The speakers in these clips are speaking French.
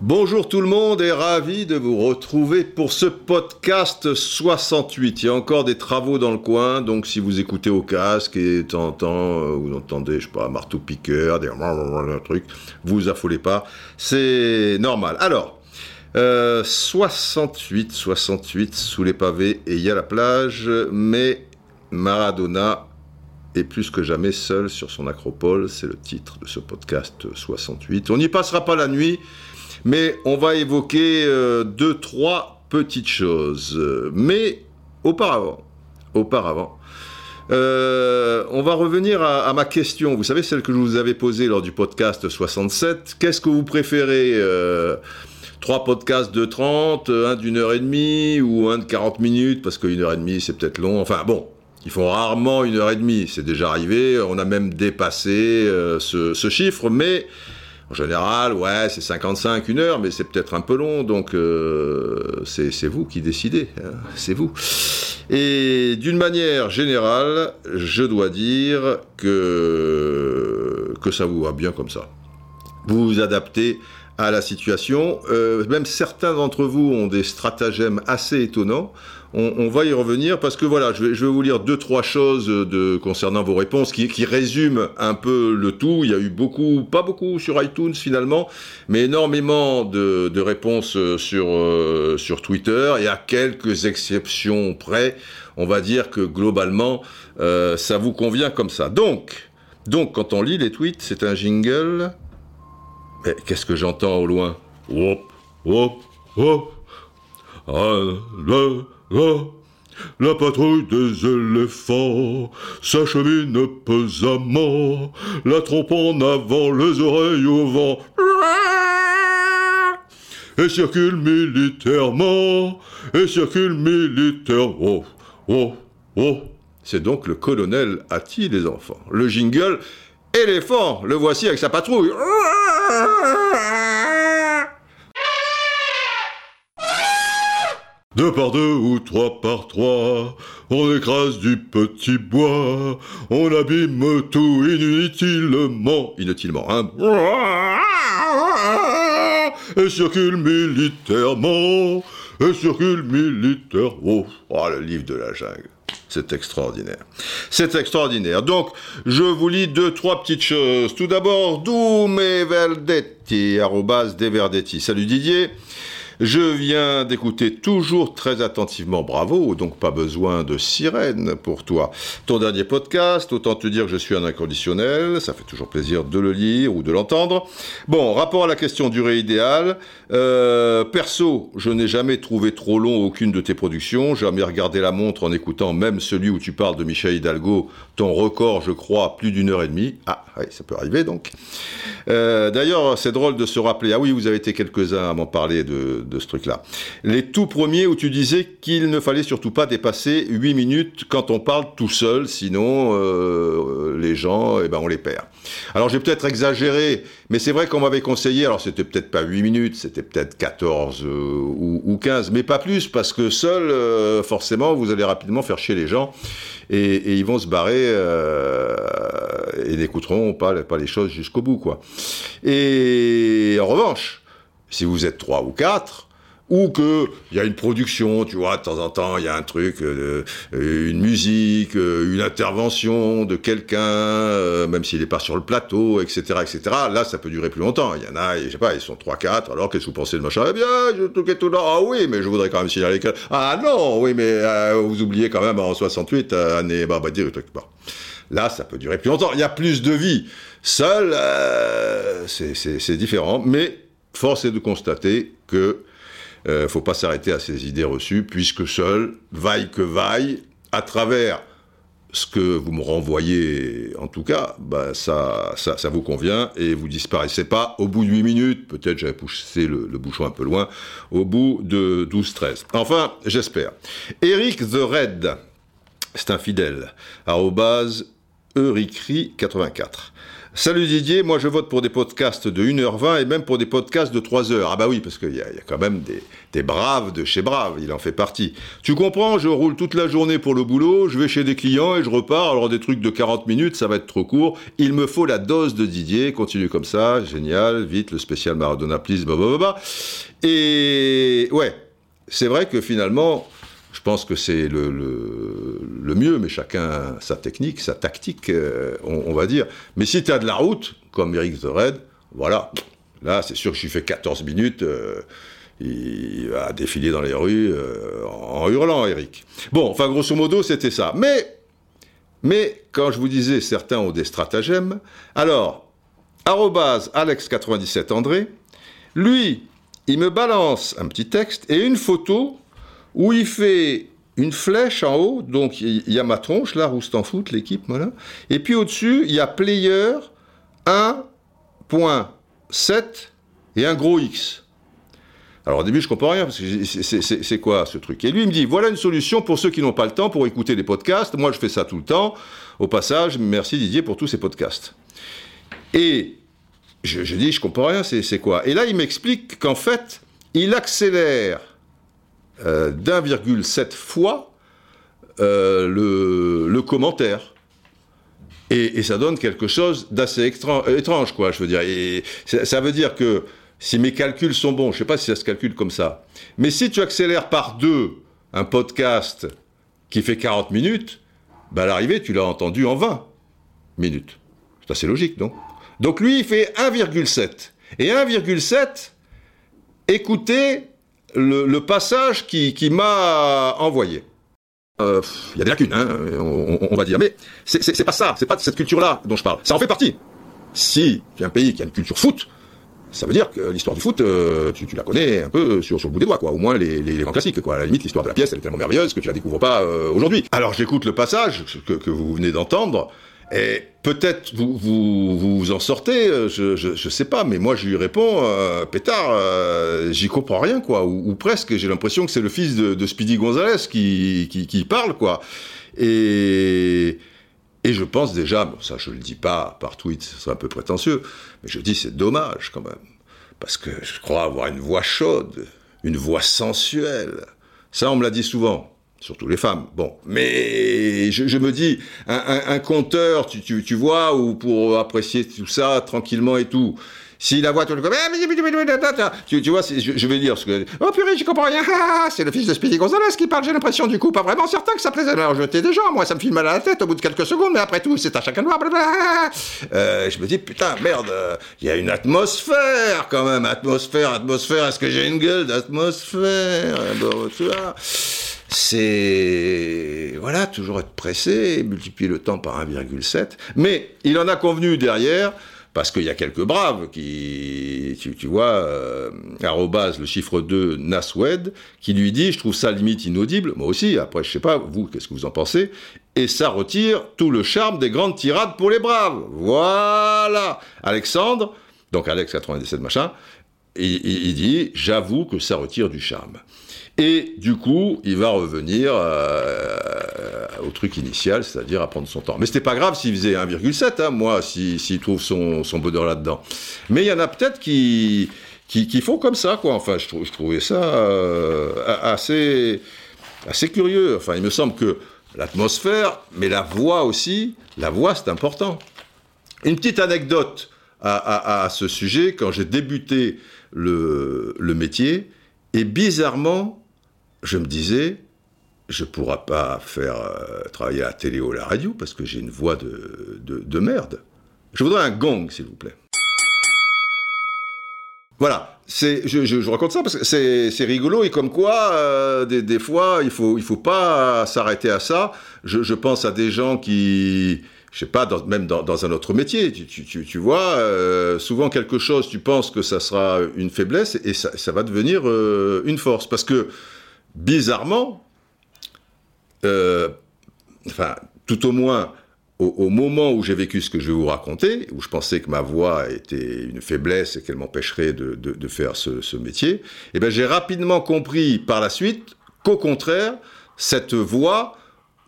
Bonjour tout le monde et ravi de vous retrouver pour ce podcast 68. Il y a encore des travaux dans le coin, donc si vous écoutez au casque et temps euh, vous entendez, je sais pas, marteau piqueur, des trucs, vous affolez pas, c'est normal. Alors, euh, 68, 68 sous les pavés et il y a la plage, mais Maradona est plus que jamais seul sur son acropole, c'est le titre de ce podcast 68. On n'y passera pas la nuit, mais on va évoquer euh, deux, trois petites choses. Mais auparavant, auparavant, euh, on va revenir à, à ma question. Vous savez, celle que je vous avais posée lors du podcast 67. Qu'est-ce que vous préférez euh, Trois podcasts de 30, un d'une heure et demie ou un de 40 minutes, parce qu'une heure et demie c'est peut-être long. Enfin bon, ils font rarement une heure et demie, c'est déjà arrivé, on a même dépassé euh, ce, chiffre, mais en général, ouais, c'est 55, une heure, mais c'est peut-être un peu long, donc euh, c'est vous qui décidez, hein, c'est vous. Et d'une manière générale, je dois dire que, que ça vous va bien comme ça. Vous vous adaptez à la situation. Euh, même certains d'entre vous ont des stratagèmes assez étonnants. On, va y revenir parce que voilà, je vais, vous lire deux trois choses concernant vos réponses qui, qui résument un peu le tout. Il y a eu beaucoup, pas beaucoup sur iTunes finalement, mais énormément de, réponses sur euh, sur Twitter et à quelques exceptions près, on va dire que globalement euh, ça vous convient comme ça. Donc donc quand on lit les tweets, c'est un jingle. Mais qu'est-ce que j'entends au loin? Hop, hop, hop. Ah, là, La patrouille des éléphants s'achemine pesamment, la trompe en avant, les oreilles au vent, et circule militairement, et circule militairement. Oh, oh, oh. C'est donc le colonel Atti, les enfants. Le jingle éléphant, le voici avec sa patrouille. Deux par deux ou trois par trois, on écrase du petit bois, on abîme tout inutilement, inutilement, hein. Et circule militairement, et circule militaire. Oh, oh, le livre de la jungle. C'est extraordinaire. C'est extraordinaire. Donc, je vous lis deux, trois petites choses. Tout d'abord, Doume Verdetti, arrobas de Verdetti. Salut Didier. Je viens d'écouter toujours très attentivement, bravo, donc pas besoin de sirène pour toi. Ton dernier podcast, autant te dire que je suis un inconditionnel, ça fait toujours plaisir de le lire ou de l'entendre. Bon, rapport à la question durée idéale, euh, perso, je n'ai jamais trouvé trop long aucune de tes productions, jamais regardé la montre en écoutant même celui où tu parles de Michel Hidalgo, ton record, je crois, plus d'une heure et demie. Ah, oui, ça peut arriver donc. Euh, D'ailleurs, c'est drôle de se rappeler, ah oui, vous avez été quelques-uns à m'en parler de, de ce truc-là. Les tout premiers où tu disais qu'il ne fallait surtout pas dépasser 8 minutes quand on parle tout seul, sinon euh, les gens, eh ben, on les perd. Alors j'ai peut-être exagéré, mais c'est vrai qu'on m'avait conseillé, alors c'était peut-être pas 8 minutes, c'était peut-être 14 euh, ou, ou 15, mais pas plus, parce que seul, euh, forcément, vous allez rapidement faire chier les gens, et, ils vont se barrer euh, et n'écouteront pas, pas les choses jusqu'au bout, quoi. Et en revanche, si vous êtes trois ou quatre, ou que il y a une production, tu vois, de temps en temps, il y a un truc, euh, euh, une musique, euh, une intervention de quelqu'un, même s'il n'est pas sur le plateau, etc., etc. Là, ça peut durer plus longtemps. Il y en a, je sais pas, ils sont trois, quatre. Alors, qu'est-ce que vous pensez de machin? Eh bien, je tout tout là. Ah oui, mais je voudrais quand même signaler que ah non, oui, mais vous oubliez quand même en 68, euh, année, bah, bah, dire. Bon. Là, ça peut durer plus longtemps. Il y a plus de vie. Seul, c'est différent, mais force est de constater que euh, faut pas s'arrêter à ces idées reçues, puisque seul, vaille que vaille, à travers ce que vous me renvoyez, en tout cas, bah, ça, ça, ça vous convient et vous disparaissez pas au bout de 8 minutes. Peut-être j'avais poussé le, le bouchon un peu loin, au bout de 12-13. Enfin, j'espère. Eric The Red, c'est un fidèle, arrobase Euricri84. Salut Didier, moi je vote pour des podcasts de 1h20 et même pour des podcasts de 3h. Ah bah oui, parce qu'il y, a quand même des, des, braves de chez Braves, il en fait partie. Tu comprends, je roule toute la journée pour le boulot, je vais chez des clients et je repars, alors des trucs de 40 minutes, ça va être trop court. Il me faut la dose de Didier, continue comme ça, génial, vite, le spécial Maradona, please, blablabla. Et ouais, c'est vrai que finalement, je pense que c'est le, le, mieux, mais chacun sa technique, sa tactique, euh, on, va dire. Mais si tu as de la route, comme Eric The Red, voilà, là c'est sûr que je fait 14 minutes, euh, il va défiler dans les rues euh, en hurlant, Eric. Bon, enfin grosso modo c'était ça. Mais, mais quand je vous disais certains ont des stratagèmes, alors, Alex97 André, lui, il me balance un petit texte et une photo où il fait une flèche en haut, donc il y a ma tronche, là, Roust foot, l'équipe, voilà. Et puis au-dessus, il y a player 1.7 et un gros X. Alors au début, je comprends rien, parce que c'est quoi ce truc? Et lui, il me dit, voilà une solution pour ceux qui n'ont pas le temps pour écouter des podcasts. Moi, je fais ça tout le temps. Au passage, merci Didier pour tous ces podcasts. Et je, je dis, je comprends rien, c'est quoi? Et là, il m'explique qu'en fait, il accélère euh, d'1,7 fois euh, le, commentaire. Et, ça donne quelque chose d'assez étrange, quoi, je veux dire. Et ça, veut dire que si mes calculs sont bons, je ne sais pas si ça se calcule comme ça, mais si tu accélères par deux un podcast qui fait 40 minutes, bah à l'arrivée, tu l'as entendu en 20 minutes. C'est assez logique, non? Donc lui, il fait 1,7. Et 1,7, écoutez le, passage qui, m'a envoyé. Euh, il y a des lacunes, hein, on, va dire. Mais c'est pas ça, c'est pas cette culture-là dont je parle. Ça en fait partie. Si tu es un pays qui a une culture foot, ça veut dire que l'histoire du foot, euh, tu, la connais un peu sur, sur le bout des doigts, quoi. Au moins les, les, grands classiques, quoi. À la limite, l'histoire de la pièce, elle est tellement merveilleuse que tu la découvres pas euh, aujourd'hui. Alors j'écoute le passage que, que vous venez d'entendre, et peut-être vous, vous, vous en sortez, euh, je, je, sais pas, mais moi je lui réponds, euh, pétard, euh, j'y comprends rien, quoi, ou, presque, j'ai l'impression que c'est le fils de, Speedy Gonzalez qui, qui, parle, quoi. Et, et je pense déjà, bon, ça je le dis pas par tweet, ce serait un peu prétentieux, mais je dis c'est dommage quand même, parce que je crois avoir une voix chaude, une voix sensuelle. Ça on me l'a dit souvent surtout les femmes. Bon, mais je, me dis, un, compteur, tu, tu, vois, ou pour apprécier tout ça tranquillement et tout. Si la voix tourne comme tu, tu vois, je, je, vais dire ce que oh purée, je comprends rien. C'est le fils de Speedy Gonzalez qui parle. J'ai l'impression du coup pas vraiment certain que ça plaisait alors jeter des. Moi, ça me file mal à la tête au bout de quelques secondes, mais après tout, c'est à chacun de voir. Euh, je me dis putain merde, il y a une atmosphère quand même, atmosphère, atmosphère. Est-ce que j'ai une gueule d'atmosphère Bon, tu vois c'est voilà toujours être pressé, multiplier le temps par 1,7. Mais il en a convenu derrière parce qu'il y a quelques braves qui, tu, vois, euh, le chiffre 2, Naswed, qui lui dit, je trouve ça limite inaudible, moi aussi, après, je sais pas, vous, qu'est-ce que vous en pensez Et ça retire tout le charme des grandes tirades pour les braves. Voilà Alexandre, donc Alex 97 machin, il dit, j'avoue que ça retire du charme. Et du coup, il va revenir euh, au truc initial, c'est-à-dire à prendre son temps. Mais c'était pas grave s'il faisait 1,7, hein, moi, s'il trouve son, bonheur là-dedans. Mais il y en a peut-être qui, qui, font comme ça, quoi. Enfin, je, trouvais ça euh, assez, assez curieux. Enfin, il me semble que l'atmosphère, mais la voix aussi, la voix, c'est important. Une petite anecdote à, à, ce sujet, quand j'ai débuté le, le métier, et bizarrement, je me disais, je ne pourrai pas faire euh, travailler à la télé ou à la radio parce que j'ai une voix de, de, merde. Je voudrais un gong, s'il vous plaît. Voilà, c'est, je, je, raconte ça parce que c'est, rigolo et comme quoi, euh, des, des, fois, il faut, il faut pas s'arrêter à ça. Je, je, pense à des gens qui, je sais pas, même dans, dans, un autre métier, tu, tu, tu vois, euh, souvent quelque chose, tu penses que ça sera une faiblesse et ça, ça va devenir une force parce que bizarrement, euh, enfin, tout au moins au, moment où j'ai vécu ce que je vais vous raconter, où je pensais que ma voix était une faiblesse et qu'elle m'empêcherait de, faire ce, métier, eh ben, j'ai rapidement compris par la suite qu'au contraire, cette voix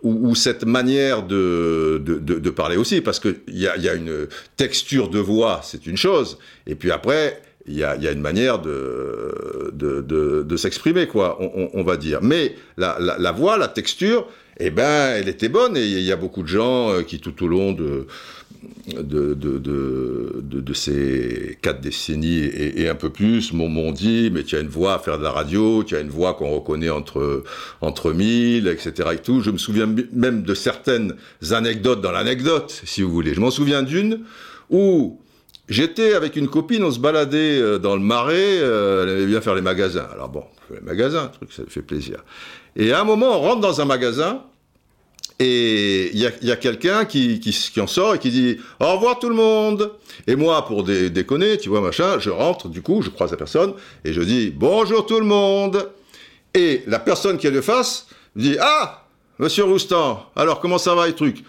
ou, cette manière de, parler aussi, parce qu'il y a une texture de voix, c'est une chose, et puis après, il y a, y a, une manière de, de, de, s'exprimer, quoi, on, va dire. Mais la, la, la, voix, la texture, eh ben, elle était bonne, et il y a beaucoup de gens euh, qui, tout au long de, de, de, de, de, ces quatre décennies et, un peu plus m'ont dit mais tu as une voix à faire de la radio, tu as une voix qu'on reconnaît entre, entre mille, etc. Et tout. Je me souviens même de certaines anecdotes dans l'anecdote, si vous voulez. Je m'en souviens d'une où J'étais avec une copine, on se baladait euh, dans le marais, euh, elle aimait bien faire les magasins. Alors bon, les magasins, ça fait plaisir. Et à un moment, on rentre dans un magasin, et il y a, quelqu'un qui, qui, en sort et qui dit au revoir tout le monde. Et moi, pour déconner, tu vois, machin, je rentre, du coup, je croise la personne et je dis bonjour tout le monde. Et la personne qui est de face dit ah, monsieur Roustan, alors comment ça va les trucs?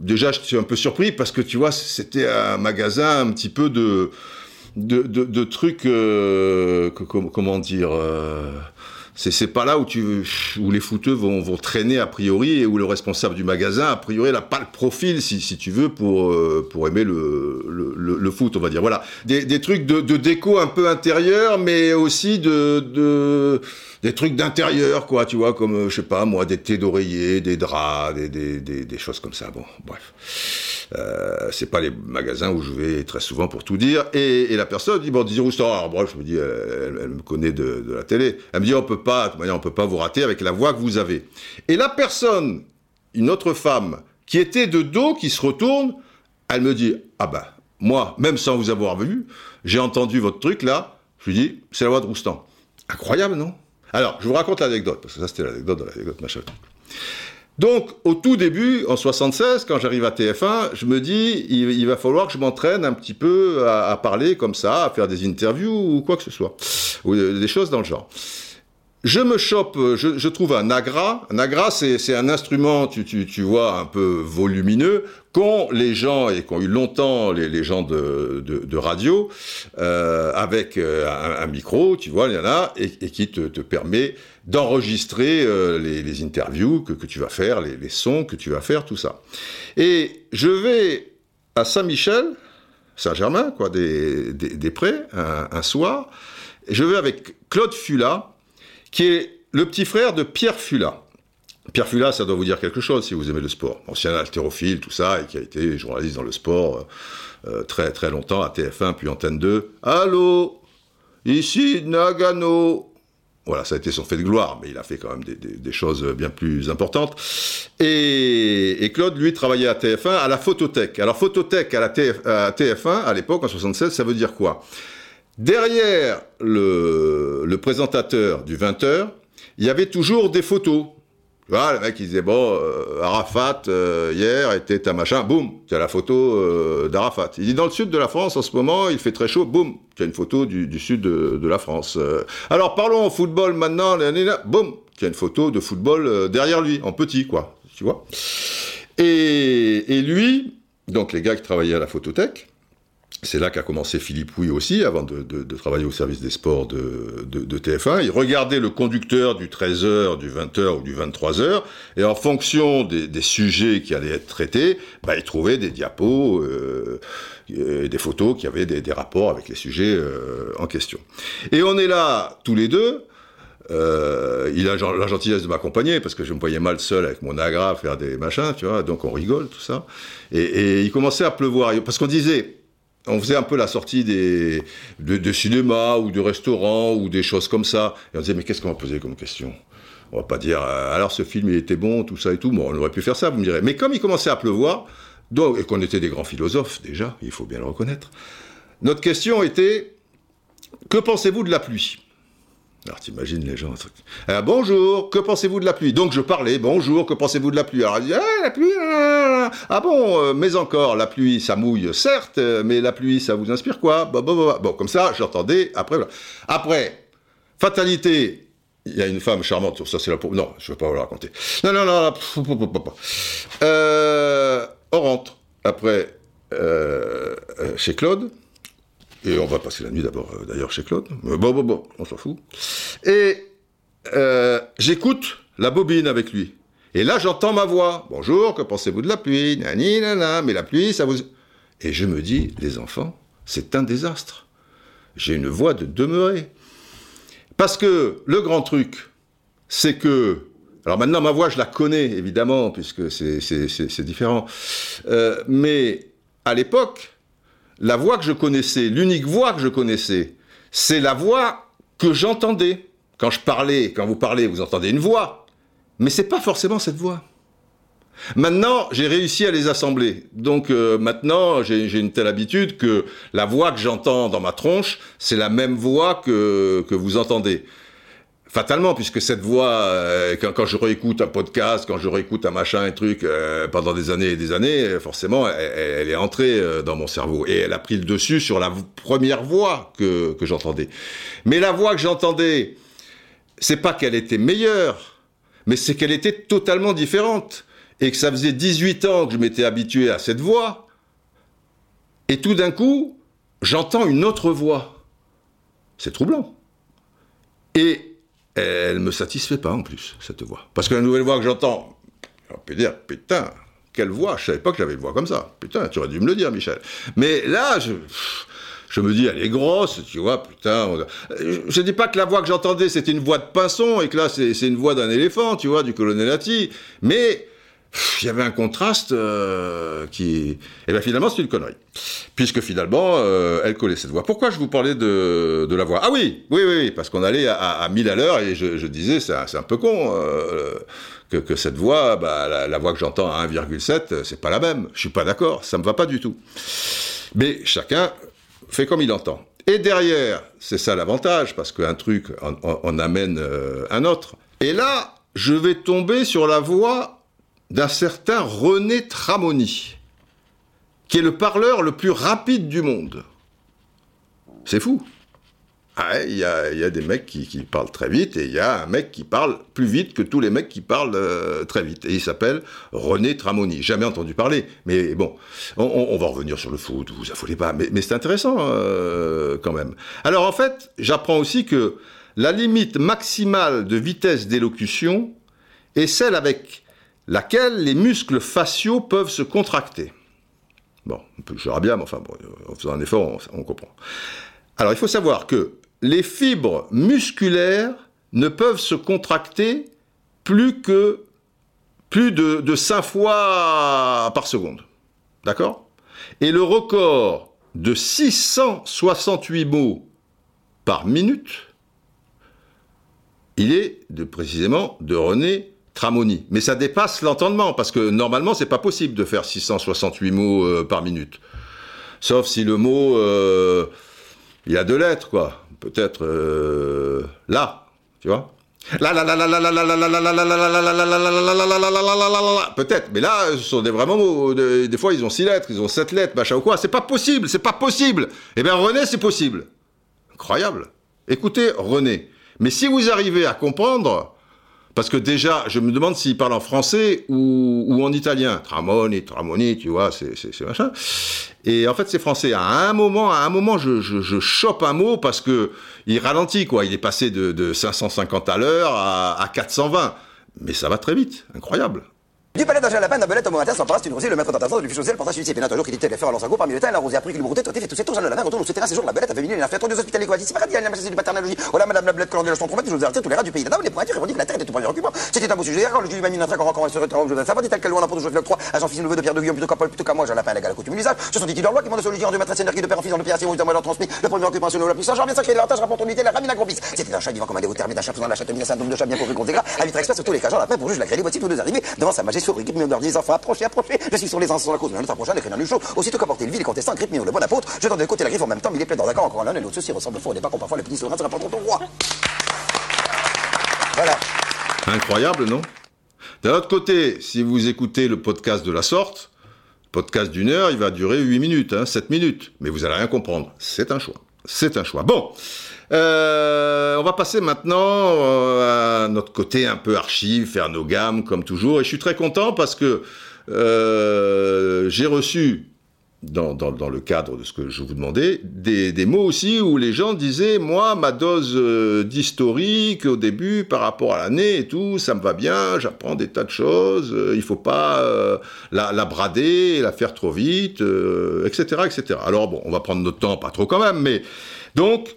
Déjà, je suis un peu surpris parce que tu vois, c'était un magasin un petit peu de, de, trucs, euh, comment dire. Euh, c'est pas là où tu où les footeux vont, vont traîner a priori et où le responsable du magasin a priori n'a pas le profil si, si tu veux pour euh, pour aimer le, le, le, foot on va dire voilà des, des trucs de, de, déco un peu intérieur mais aussi de, de des trucs d'intérieur quoi tu vois comme je sais pas moi des thés d'oreiller des draps des, des, des, choses comme ça bon bref euh, c'est pas les magasins où je vais très souvent pour tout dire. Et, la personne dit bon, dis Roustan. Alors moi, je me dis, elle, me connaît de, la télé. Elle me dit on peut pas, on peut pas vous rater avec la voix que vous avez. Et la personne, une autre femme, qui était de dos, qui se retourne, elle me dit ah bah moi, même sans vous avoir vu, j'ai entendu votre truc là. Je lui dis c'est la voix de Roustan. Incroyable, non? Alors, je vous raconte l'anecdote parce que ça c'était l'anecdote de l'anecdote machin. Donc, au tout début, en 76, quand j'arrive à TF1, je me dis, il, va falloir que je m'entraîne un petit peu à, parler comme ça, à faire des interviews ou quoi que ce soit, ou des choses dans le genre. Je me chope, je, trouve un agra. Un agra, c'est un instrument, tu, tu, vois, un peu volumineux, qu'ont les gens, et qu'ont eu longtemps les, gens de, de, radio, euh, avec euh, un, micro, tu vois, il y en a, et, qui te, te permet d'enregistrer euh, les, interviews que, que, tu vas faire, les, sons que tu vas faire, tout ça. Et je vais à Saint-Michel, Saint-Germain, quoi, des, des, Prés, un, soir, je vais avec Claude Fula, qui est le petit frère de Pierre Fula. Pierre Fula, ça doit vous dire quelque chose si vous aimez le sport. Ancien haltérophile, tout ça, et qui a été journaliste dans le sport euh, très très longtemps, à TF1 puis Antenne 2. Allô? Ici Nagano voilà, ça a été son fait de gloire, mais il a fait quand même des, choses bien plus importantes. Et, Claude, lui, travaillait à TF1 à la photothèque. Alors, photothèque à la à TF1, à l'époque, en 76, ça veut dire quoi? Derrière le, présentateur du 20h, il y avait toujours des photos. Voilà, le mec il disait bon, euh, Arafat euh, hier était un machin, boum, tu as la photo euh, d'Arafat. Il dit dans le sud de la France en ce moment, il fait très chaud, boum, tu as une photo du, sud de, la France. alors parlons au football maintenant, boum, tu as une photo de football derrière lui, en petit quoi, tu vois. Et, et lui, donc les gars qui travaillaient à la photothèque, c'est là qu'a commencé Philippe Pouy aussi, avant de, travailler au service des sports de, TF1. Il regardait le conducteur du 13h, du 20h ou du 23h, et en fonction des, sujets qui allaient être traités, bah, il trouvait des diapos, euh, des photos qui avaient des, rapports avec les sujets euh, en question. Et on est là tous les deux. Euh, il a la gentillesse de m'accompagner parce que je me voyais mal seul avec mon agra faire des machins, tu vois, donc on rigole, tout ça. Et, et il commençait à pleuvoir parce qu'on disait, on faisait un peu la sortie des, de, cinéma ou de restaurants ou des choses comme ça. Et on disait, mais qu'est-ce qu'on va poser comme question? On va pas dire, euh, alors ce film il était bon, tout ça et tout. Bon, on aurait pu faire ça, vous me direz. Mais comme il commençait à pleuvoir, donc, et qu'on était des grands philosophes déjà, il faut bien le reconnaître, notre question était, que pensez-vous de la pluie? Alors t'imagines les gens, euh, bonjour, que pensez-vous de la pluie? Donc je parlais, bonjour, que pensez-vous de la pluie? Alors elle dit, ah, la pluie, ah, ah bon, euh, mais encore, la pluie, ça mouille, certes, mais la pluie, ça vous inspire quoi? Bon, bon, bon, comme ça, j'entendais, après, voilà. Après, fatalité, il y a une femme charmante, ça c'est la... Non, je ne vais pas vous la raconter. Non, non, non, euh, on rentre, après, euh, chez Claude, et on va passer la nuit d'abord, euh, d'ailleurs, chez Claude. bon, bon, bon, on s'en fout. Et euh, j'écoute la bobine avec lui. Et là, j'entends ma voix. Bonjour, que pensez-vous de la pluie? Nani, nana, mais la pluie, ça vous... Et je me dis, les enfants, c'est un désastre. J'ai une voix de demeurer. Parce que le grand truc, c'est que... Alors maintenant, ma voix, je la connais, évidemment, puisque c'est différent. Euh, mais à l'époque, la voix que je connaissais, l'unique voix que je connaissais, c'est la voix que j'entendais. Quand je parlais, quand vous parlez, vous entendez une voix, mais c'est pas forcément cette voix. Maintenant, j'ai réussi à les assembler. Donc euh, maintenant, j'ai une telle habitude que la voix que j'entends dans ma tronche, c'est la même voix que, que vous entendez. Fatalement, puisque cette voix, euh, quand, je réécoute un podcast, quand je réécoute un machin, un truc, euh, pendant des années et des années, forcément, elle, est entrée dans mon cerveau. Et elle a pris le dessus sur la première voix que, que j'entendais. Mais la voix que j'entendais, c'est pas qu'elle était meilleure, mais c'est qu'elle était totalement différente et que ça faisait 18 ans que je m'étais habitué à cette voix, et tout d'un coup, j'entends une autre voix. C'est troublant. Et elle ne me satisfait pas en plus, cette voix. Parce que la nouvelle voix que j'entends, on peut dire, putain, quelle voix Je savais pas que j'avais une voix comme ça. Putain, tu aurais dû me le dire, Michel. Mais là, je, je me dis, elle est grosse, tu vois, putain. Je, ne dis pas que la voix que j'entendais, c'était une voix de pinson et que là, c'est une voix d'un éléphant, tu vois, du colonel Atti. Mais il y avait un contraste euh, qui... Et eh bien finalement, c'est une connerie. Puisque finalement, euh, elle collait cette voix. Pourquoi je vous parlais de, de la voix? Ah oui, oui, oui, parce qu'on allait à, à 1000 à l'heure et je, disais, c'est un, peu con euh, que, que, cette voix, bah, la, voix que j'entends à 1,7, c'est pas la même. Je suis pas d'accord, ça me va pas du tout. Mais chacun fait comme il entend. Et derrière, c'est ça l'avantage, parce qu'un truc en, en amène un autre. Et là, je vais tomber sur la voix d'un certain René Tramoni, qui est le parleur le plus rapide du monde. C'est fou. Ah, il y, a, des mecs qui, parlent très vite et il y a un mec qui parle plus vite que tous les mecs qui parlent euh, très vite. Et il s'appelle René Tramoni. Jamais entendu parler. Mais bon, on, va revenir sur le foot, vous affolez pas. Mais, c'est intéressant euh, quand même. Alors en fait, j'apprends aussi que la limite maximale de vitesse d'élocution est celle avec laquelle les muscles faciaux peuvent se contracter. Bon, je bien, mais en faisant un effort, on, comprend. Alors, il faut savoir que les fibres musculaires ne peuvent se contracter plus que de, de 5 fois par seconde. D'accord? Et le record de 668 mots par minute, il est précisément de René Tramoni. Mais ça dépasse l'entendement, parce que normalement, c'est pas possible de faire 668 mots euh, par minute. Sauf si le mot, euh, il y a deux lettres, quoi. Peut-être là, tu vois Peut-être, mais là, ce sont des vraiment mots. Des fois, ils ont six lettres, ils ont sept lettres, machin ou quoi. C'est pas possible, c'est pas possible. Eh bien, René, c'est possible. Incroyable. Écoutez, René. Mais si vous arrivez à comprendre parce que déjà, je me demande s'il parle en français ou, en italien. Tramoni, Tramoni, tu vois, c'est machin. Et en fait, c'est français. À un moment, à un moment, je, je, je, chope un mot parce que il ralentit, quoi. Il est passé de, de 550 à l'heure à, à 420. Mais ça va très vite. Incroyable. Du palais d'Angers Lapin, belette au matin, sans passe, une rosée, le maître d'attention, du fiche social, pensage suicide, toujours qu'il était les faire à parmi le temps, la rosée a pris qu'il broutait, tout fait tout ces tours, le lapin, retourne au souterrain, ces jours, la belette a de hospitaliers, quoi, la madame la belette, colonne de l'aston trompette, je vous tous les rats du pays. Là, les pointures que la terre était tout premier occupant. C'était un beau sujet, quand le juge m'a mis un train, quand on se retrouve, je donne ça, dit tel quel loin, pour toujours le 3, à son fils neveu de Pierre de Guillaume, plutôt qu'à Paul, plutôt qu'à moi, j'ai lapin, la coutume. Ce sont des de loi qui m'ont de de de le leur le la un un un de sur équipe, mieux des enfants approchés, approchés, je suis sur les sur la cause, mais notre prochain, écrit dans le show. Aussitôt qu'apporter le ville, les contestants, grippe le bon apôtre, je tente de côté la griffe en même temps, il est plein camp, encore l'un et l'autre. Ceci ressemble fort au débat quand parfois les petits souverains se rapportent au roi. Voilà. Incroyable, non? D'un autre côté, si vous écoutez le podcast de la sorte, podcast d'une heure, il va durer 8 minutes, hein, 7 minutes. Mais vous allez rien comprendre. C'est un choix. C'est un choix. Bon. Euh, on va passer maintenant euh, à notre côté un peu archive, faire nos gammes comme toujours. Et je suis très content parce que euh, j'ai reçu dans, le cadre de ce que je vous demandais, des, mots aussi où les gens disaient, moi, ma dose d'historique au début par rapport à l'année et tout, ça me va bien, j'apprends des tas de choses, il faut pas la, la, brader, la faire trop vite, etc., etc. Alors bon, on va prendre notre temps, pas trop quand même, mais donc,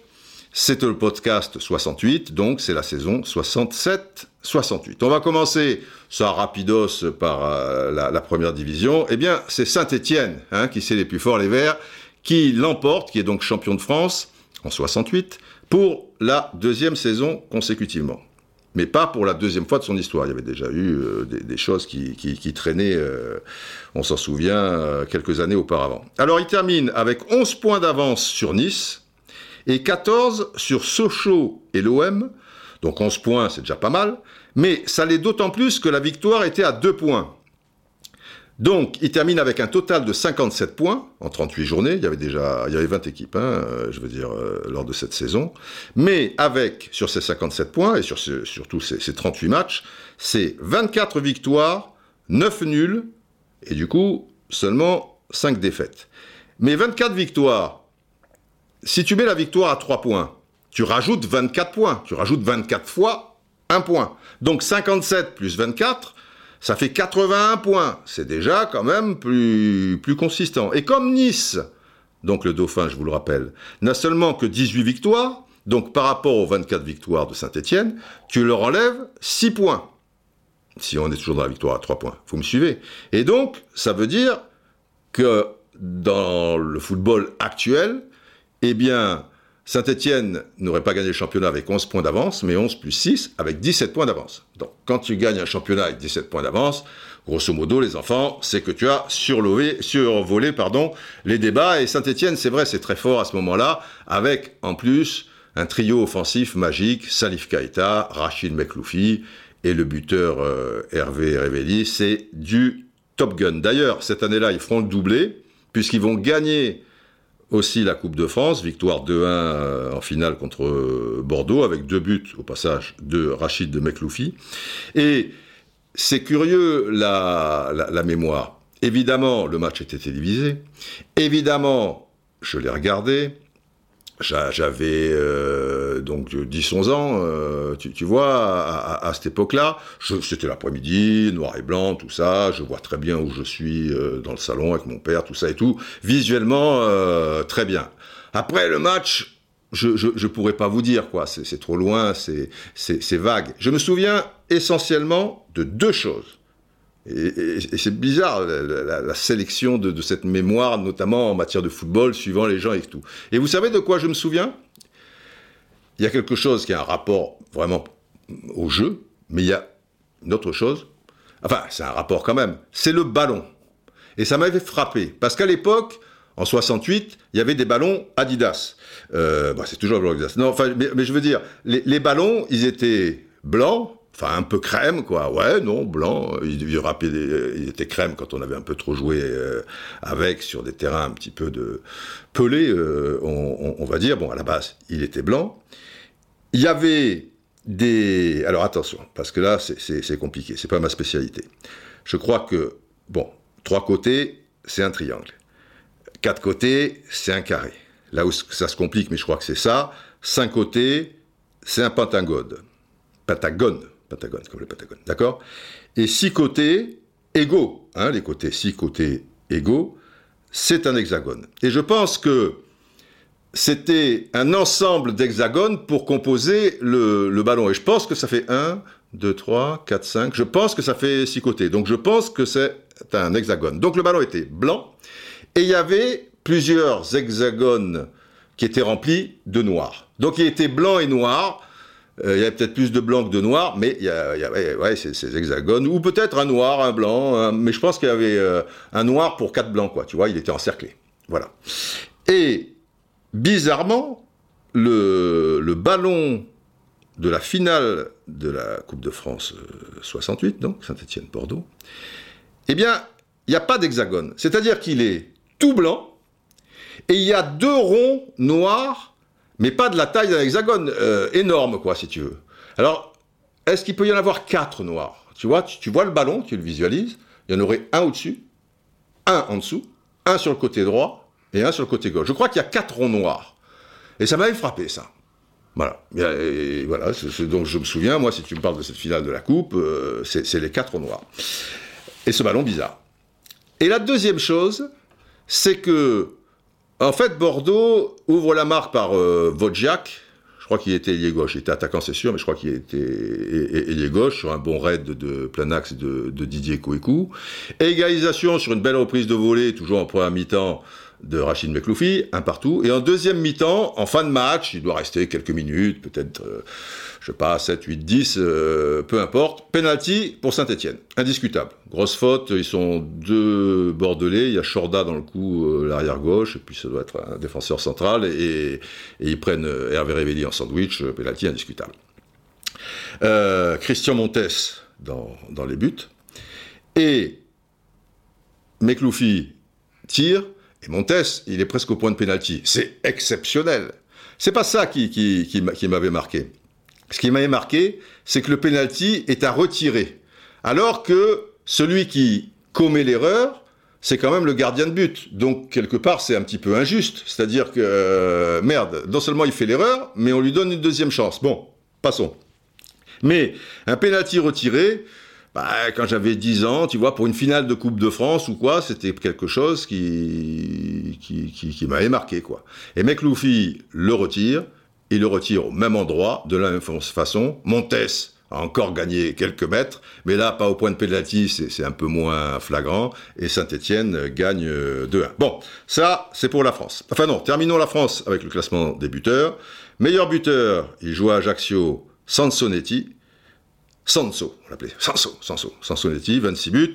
c'est le podcast 68, donc c'est la saison 67-68. On va commencer ça rapidos par euh, la, première division, eh bien c'est Saint-Étienne hein, qui c'est les plus forts les Verts, qui l'emporte, qui est donc champion de France en 68 pour la deuxième saison consécutivement. Mais pas pour la deuxième fois de son histoire. Il y avait déjà eu euh, des, choses qui, traînaient, euh, on s'en souvient, quelques années auparavant. Alors il termine avec 11 points d'avance sur Nice et 14 sur Sochaux et l'OM. Donc 11 points, c'est déjà pas mal. Mais ça l'est d'autant plus que la victoire était à 2 points. Donc, il termine avec un total de 57 points en 38 journées. Il y avait déjà, il y avait 20 équipes, hein, euh, je veux dire, euh, lors de cette saison. Mais avec, sur ces 57 points et sur ces, ces 38 matchs, c'est 24 victoires, 9 nuls et du coup, seulement 5 défaites. Mais 24 victoires, si tu mets la victoire à 3 points, tu rajoutes 24 points. Tu rajoutes 24 fois un point. Donc 57 plus 24, ça fait 81 points. C'est déjà quand même plus, plus consistant. Et comme Nice, donc le Dauphin, je vous le rappelle, n'a seulement que 18 victoires, donc par rapport aux 24 victoires de Saint-Etienne, tu leur enlèves 6 points. Si on est toujours dans la victoire à 3 points, vous me suivez. Et donc, ça veut dire que dans le football actuel, eh bien, Saint-Etienne n'aurait pas gagné le championnat avec 11 points d'avance, mais 11 plus 6 avec 17 points d'avance. Donc quand tu gagnes un championnat avec 17 points d'avance, grosso modo, les enfants, c'est que tu as survolé, survolé pardon, les débats. Et Saint-Etienne, c'est vrai, c'est très fort à ce moment-là, avec en plus un trio offensif magique, Salif Keita, Rachid Mekloufi et le buteur euh, Hervé Révelli. C'est du Top Gun. D'ailleurs, cette année-là, ils feront le doublé, puisqu'ils vont gagner aussi la Coupe de France, victoire 2-1 euh, en finale contre euh, Bordeaux, avec deux buts au passage de Rachid de Mekloufi. Et c'est curieux la, la, mémoire. Évidemment, le match était télévisé. Évidemment, je l'ai regardé. J'avais euh, donc 10-11 ans, euh, tu, vois, à, cette époque-là. C'était l'après-midi, noir et blanc, tout ça. Je vois très bien où je suis euh, dans le salon avec mon père, tout ça et tout. Visuellement, très bien. Après le match, je, ne pourrais pas vous dire, quoi. C'est trop loin, c'est vague. Je me souviens essentiellement de deux choses. Et, c'est bizarre la, sélection de, cette mémoire, notamment en matière de football, suivant les gens et tout. Et vous savez de quoi je me souviens? Il y a quelque chose qui a un rapport vraiment au jeu, mais il y a une autre chose. Enfin, c'est un rapport quand même. C'est le ballon. Et ça m'avait frappé. Parce qu'à l'époque, en 68, il y avait des ballons Adidas. Euh, bah, c'est toujours Adidas. Non, enfin, mais, je veux dire, les ballons, ils étaient blancs, Enfin, un peu crème, quoi. Ouais, non, blanc. Il, il, était crème quand on avait un peu trop joué euh, avec sur des terrains un petit peu de pelés, euh, on, va dire. Bon, à la base, il était blanc. Il y avait des. Alors attention, parce que là, c'est compliqué. C'est pas ma spécialité. Je crois que, bon, trois côtés, c'est un triangle. Quatre côtés, c'est un carré. Là où ça se complique, mais je crois que c'est ça. Cinq côtés, c'est un pentagone. Pentagone Comme le Pentagone, d'accord? Et six côtés égaux, hein, les côtés, six côtés égaux, c'est un hexagone. Et je pense que c'était un ensemble d'hexagones pour composer le, ballon. Et je pense que ça fait 1, 2, 3, 4, 5. Je pense que ça fait six côtés. Donc je pense que c'est un hexagone. Donc le ballon était blanc. Et il y avait plusieurs hexagones qui étaient remplis de noir. Donc il était blanc et noir. Euh, il y avait peut-être plus de blanc que de noir, mais il y, ouais, ces, hexagones, ou peut-être un noir, un blanc, mais je pense qu'il y avait euh, un noir pour quatre blancs, quoi, tu vois, il était encerclé. Voilà. Et bizarrement, le, le ballon de la finale de la Coupe de France 68, euh, donc Saint-Étienne-Bordeaux, eh bien, il n'y a pas d'hexagone. C'est-à-dire qu'il est tout blanc, et il y a deux ronds noirs mais pas de la taille d'un hexagone euh, énorme, quoi, si tu veux. Alors, est-ce qu'il peut y en avoir quatre noirs? Tu vois, tu, vois le ballon, tu le visualises, il y en aurait un au-dessus, un en dessous, un sur le côté droit et un sur le côté gauche. Je crois qu'il y a quatre ronds noirs. Et ça m'avait frappé, ça. Voilà. Et voilà. donc je me souviens, moi, si tu me parles de cette finale de la Coupe, euh, c'est les quatre ronds noirs. Et ce ballon bizarre. Et la deuxième chose, c'est que, en fait, Bordeaux ouvre la marque par euh, Je crois qu'il était ailier gauche. Il était attaquant, c'est sûr, mais je crois qu'il était ailier gauche sur un bon raid de plein axe de, de Didier Kouekou. Égalisation sur une belle reprise de volée, toujours en première mi-temps, de Rachid Mekloufi, un partout. Et en deuxième mi-temps, en fin de match, il doit rester quelques minutes, peut-être, je euh, je sais pas, 7, 8, 10, peu importe. Penalty pour Saint-Etienne. Indiscutable. Grosse faute, ils sont deux Bordelais, il y a Chorda dans le coup, euh, l'arrière gauche, et puis ça doit être un défenseur central, et, ils prennent euh, Hervé Révelli en sandwich, penalty indiscutable. Christian Montes dans, dans les buts. Et Mekloufi tire, et Montes, il est presque au point de pénalty. C'est exceptionnel. C'est pas ça qui, m'avait marqué. Ce qui m'avait marqué, c'est que le pénalty est à retirer. Alors que celui qui commet l'erreur, c'est quand même le gardien de but. Donc, quelque part, c'est un petit peu injuste. C'est-à-dire que, euh, merde, non seulement il fait l'erreur, mais on lui donne une deuxième chance. Bon, passons. Mais un pénalty retiré, bah, quand j'avais 10 ans, tu vois, pour une finale de Coupe de France ou quoi, c'était quelque chose qui, qui, m'avait marqué, quoi. Et Mekloufi le retire, il le retire au même endroit, de la même façon. Montes a encore gagné quelques mètres, mais là, pas au point de pénalty, c'est un peu moins flagrant, et Saint-Etienne gagne 2-1. Euh, bon, ça, c'est pour la France. Enfin non, terminons la France avec le classement des buteurs. Meilleur buteur, il joue à Ajaccio, Sansonetti, Sanso, on l'appelait, Sanso, Sanso, Sansonetti, 26 buts.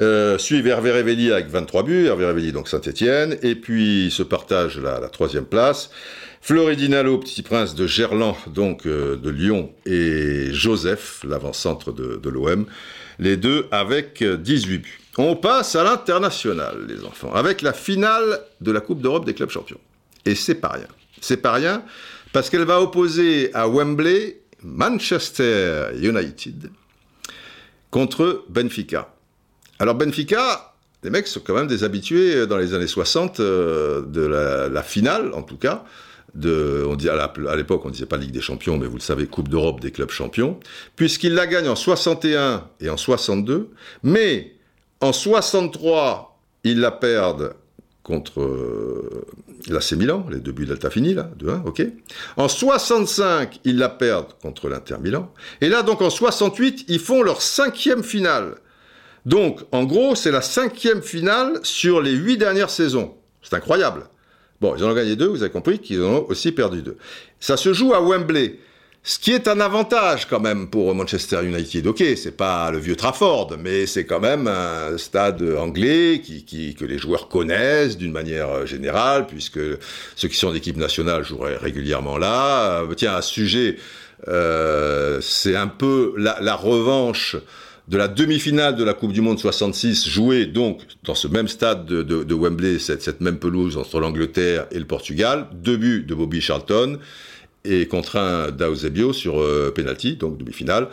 Euh, suivent Hervé Révelli avec 23 buts, Hervé Révelli donc Saint-Etienne, et puis se partage la, la troisième place. Floridinalo, petit prince de Gerland, donc euh, de Lyon, et Joseph, l'avant-centre de, de l'OM, les deux avec 18 buts. On passe à l'international, les enfants, avec la finale de la Coupe d'Europe des clubs champions. Et c'est pas rien. C'est pas rien, parce qu'elle va opposer à Wembley Manchester United contre Benfica. Alors Benfica, les mecs sont quand même des habitués dans les années 60 euh, de la, finale, en tout cas. On dit à l'époque, on disait pas Ligue des Champions, mais vous le savez, Coupe d'Europe des clubs champions, puisqu'ils la gagnent en 61 et en 62, mais en 63, ils la perdent contre euh, l'AC Milan, les deux buts d'Altafini, là, 2-1, ok. En 65, ils la perdent contre l'Inter Milan. Et là, donc, en 68, ils font leur cinquième finale. Donc, en gros, c'est la cinquième finale sur les huit dernières saisons. C'est incroyable. Bon, ils en ont gagné deux, vous avez compris qu'ils en ont aussi perdu deux. Ça se joue à Wembley. Ce qui est un avantage quand même pour Manchester United. Ok, c'est pas le vieux Trafford, mais c'est quand même un stade anglais qui, que les joueurs connaissent d'une manière générale, puisque ceux qui sont d'équipe nationale joueraient régulièrement là. Euh, tiens, ce sujet, euh, c'est un peu la, revanche de la demi-finale de la Coupe du Monde 66, jouée donc dans ce même stade de, Wembley, cette, cette, même pelouse entre l'Angleterre et le Portugal, deux buts de Bobby Charlton et contre un d'Auzebio sur euh, penalty, donc demi-finale.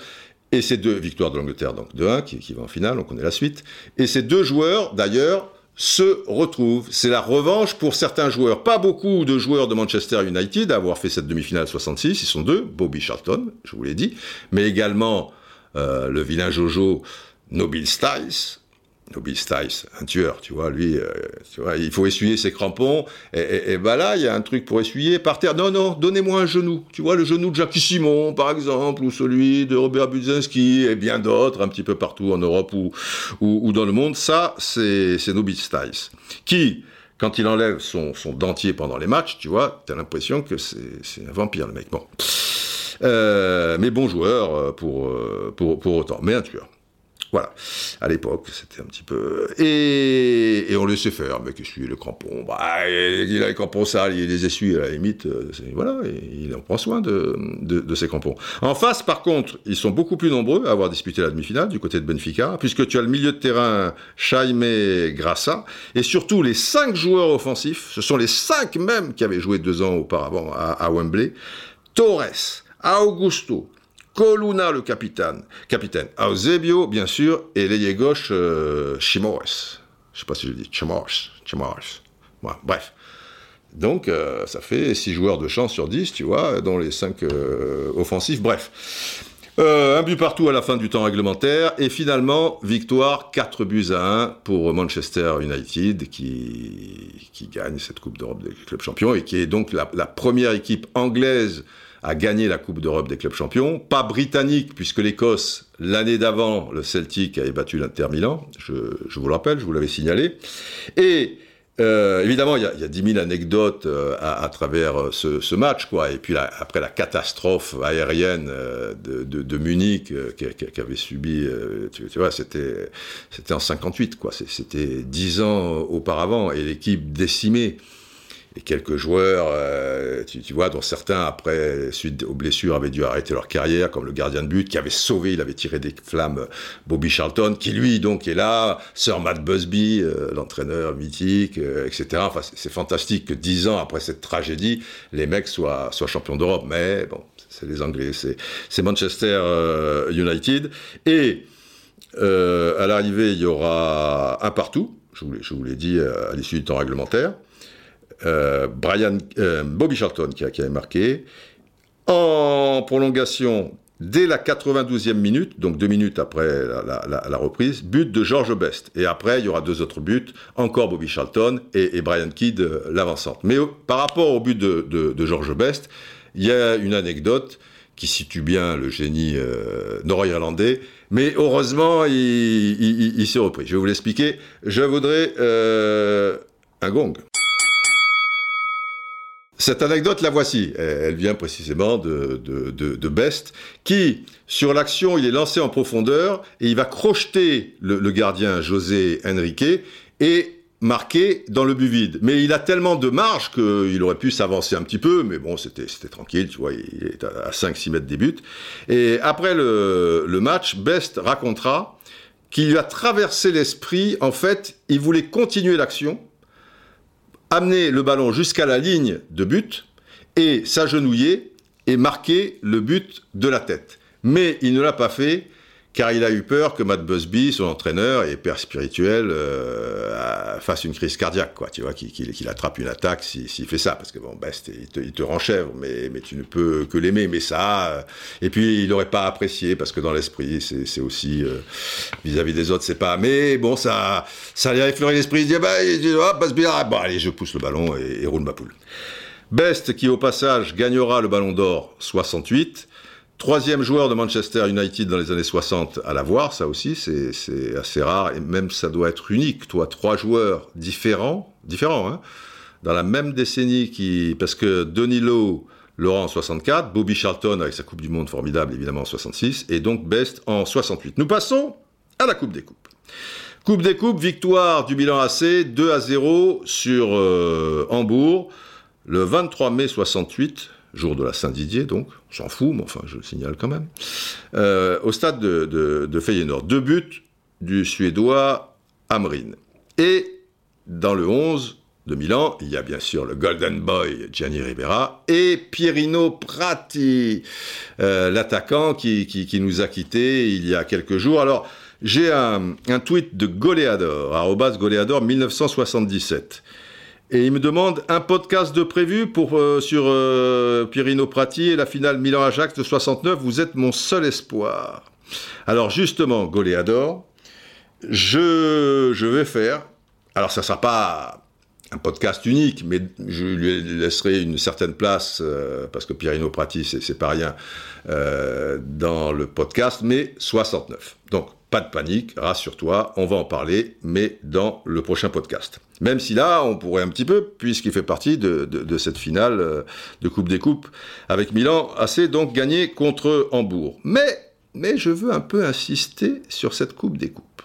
Et ces deux victoires de l'Angleterre, donc 2-1, qui, qui va en finale, on connaît la suite. Et ces deux joueurs, d'ailleurs, se retrouvent. C'est la revanche pour certains joueurs. Pas beaucoup de joueurs de Manchester United à avoir fait cette demi-finale 66. Ils sont deux, Bobby Charlton, je vous l'ai dit, mais également euh, le vilain Jojo Nobil Styles, Nobby Stice, un tueur, tu vois, lui, euh, tu vois, il faut essuyer ses crampons, et, et, bah là, il y a un truc pour essuyer par terre. Non, non, donnez-moi un genou. Tu vois, le genou de Jackie Simon, par exemple, ou celui de Robert Budzinski, et bien d'autres, un petit peu partout en Europe ou, ou, dans le monde. Ça, c'est Nobby Stice. Qui, quand il enlève son, son, dentier pendant les matchs, tu vois, t'as l'impression que c'est un vampire, le mec. Bon. Euh, mais bon joueur euh, pour, pour, pour autant, mais un tueur. Voilà. À l'époque, c'était un petit peu. Et, et on laissait faire, mec essuie le crampon. Bah, il a les crampons sales, il les essuie à la limite. Euh, voilà, il en prend soin de, de, ses crampons. En face, par contre, ils sont beaucoup plus nombreux à avoir disputé la demi-finale du côté de Benfica, puisque tu as le milieu de terrain Jaime Grassa, et surtout les cinq joueurs offensifs, ce sont les cinq mêmes qui avaient joué deux ans auparavant à, à Wembley. Torres, Augusto, Coluna, le capitaine, capitaine Eusebio, bien sûr, et l'ailier gauche, euh, Je sais pas si je dis Chamars. Voilà, bref. Donc, euh, ça fait 6 joueurs de champ sur 10, tu vois, dont les 5 euh, offensifs. Bref. Euh, un but partout à la fin du temps réglementaire. Et finalement, victoire 4 buts à 1 pour Manchester United qui, gagne cette Coupe d'Europe des clubs champions et qui est donc la première équipe anglaise à gagner la Coupe d'Europe des clubs champions. Pas britannique, puisque l'Écosse, l'année d'avant, le Celtic avait battu l'Inter Milan. Je, vous le rappelle, je vous l'avais signalé. Et euh, évidemment, il y, a, y a 10 000 anecdotes euh, à, travers euh, ce, match, quoi. Et puis après la catastrophe aérienne de, Munich qu'avait subi, tu, vois, c'était c'était en 58, quoi. C'était 10 ans auparavant et l'équipe décimée et quelques joueurs, euh, tu, tu, vois, dont certains, après, suite aux blessures, avaient dû arrêter leur carrière, comme le gardien de but, qui avait sauvé, il avait tiré des flammes Bobby Charlton, qui lui, donc, est là, Sir Matt Busby, euh, l'entraîneur mythique, euh, etc. Enfin, c'est fantastique que dix ans après cette tragédie, les mecs soient, soient champions d'Europe. Mais bon, c'est les Anglais, c'est Manchester United. Et à l'arrivée, il y aura un partout, je vous l'ai dit à l'issue du temps réglementaire. Euh, Brian, euh, Bobby Charlton qui, qui avait marqué. En prolongation, dès la 92e minute, donc deux minutes après la, reprise, but de George Best. Et après, il y aura deux autres buts, encore Bobby Charlton et, Brian Kidd, euh, l'avancante. Mais par rapport au but de, George Best, il y a une anecdote qui situe bien le génie euh, nord-irlandais, mais heureusement, il, s'est repris. Je vais vous l'expliquer. Je voudrais euh, un gong. Cette anecdote, la voici. Elle vient précisément de, de, de, de Best, qui, sur l'action, il est lancé en profondeur et il va crocheter le, le gardien José Henrique et marquer dans le but vide. Mais il a tellement de marge qu'il aurait pu s'avancer un petit peu, mais bon, c'était tranquille, tu vois, il est à 5-6 mètres des buts. Et après le, le match, Best racontera qu'il a traversé l'esprit, en fait, il voulait continuer l'action, amener le ballon jusqu'à la ligne de but et s'agenouiller et marquer le but de la tête. Mais il ne l'a pas fait car il a eu peur que Matt Busby, son entraîneur et père spirituel, euh, fasse une crise cardiaque, quoi, tu vois, qu'il qu attrape une attaque s'il si, si fait ça, parce que bon, Best, il te, te renchèvre, mais, mais tu ne peux que l'aimer, mais ça, euh, et puis il n'aurait pas apprécié, parce que dans l'esprit, c'est aussi, vis-à-vis euh, -vis des autres, c'est pas, mais bon, ça, ça lui a effleuré l'esprit, il dit, bah, il dit, oh, Busby, ah, bon, allez, je pousse le ballon et, et roule ma poule. Best, qui au passage gagnera le ballon d'or 68, Troisième joueur de Manchester United dans les années 60 à l'avoir, ça aussi, c'est assez rare, et même ça doit être unique, toi, trois joueurs différents, différents, hein, dans la même décennie, qui, parce que Denis Lowe, Laurent en 64, Bobby Charlton avec sa Coupe du Monde formidable, évidemment, en 66, et donc Best en 68. Nous passons à la Coupe des Coupes. Coupe des Coupes, victoire du bilan AC, 2 à 0 sur euh, Hambourg, le 23 mai 68, jour de la Saint-Didier, donc, on s'en fout, mais enfin, je le signale quand même, euh, au stade de, Feyenoord. Deux buts du Suédois Amrin. Et dans le 11 de Milan, il y a bien sûr le Golden Boy Gianni Ribera et Pierino Prati, euh, l'attaquant qui, qui, nous a quittés il y a quelques jours. Alors, j'ai un, un, tweet de Goleador, arrobas Goleador 1977. Et il me demande un podcast de prévu pour, euh, sur euh, Pierino Prati et la finale Milan-Ajax de 69. Vous êtes mon seul espoir. Alors justement, Goléador, je, je vais faire, alors ça ne sera pas un podcast unique, mais je lui laisserai une certaine place, euh, parce que Pierino Prati, c'est pas rien, euh, dans le podcast, mais 69. Donc, pas de panique, rassure-toi, on va en parler, mais dans le prochain podcast. Même si là, on pourrait un petit peu, puisqu'il fait partie de, de, cette finale euh, de Coupe des Coupes avec Milan, assez donc gagné contre Hambourg. Mais, mais je veux un peu insister sur cette Coupe des Coupes.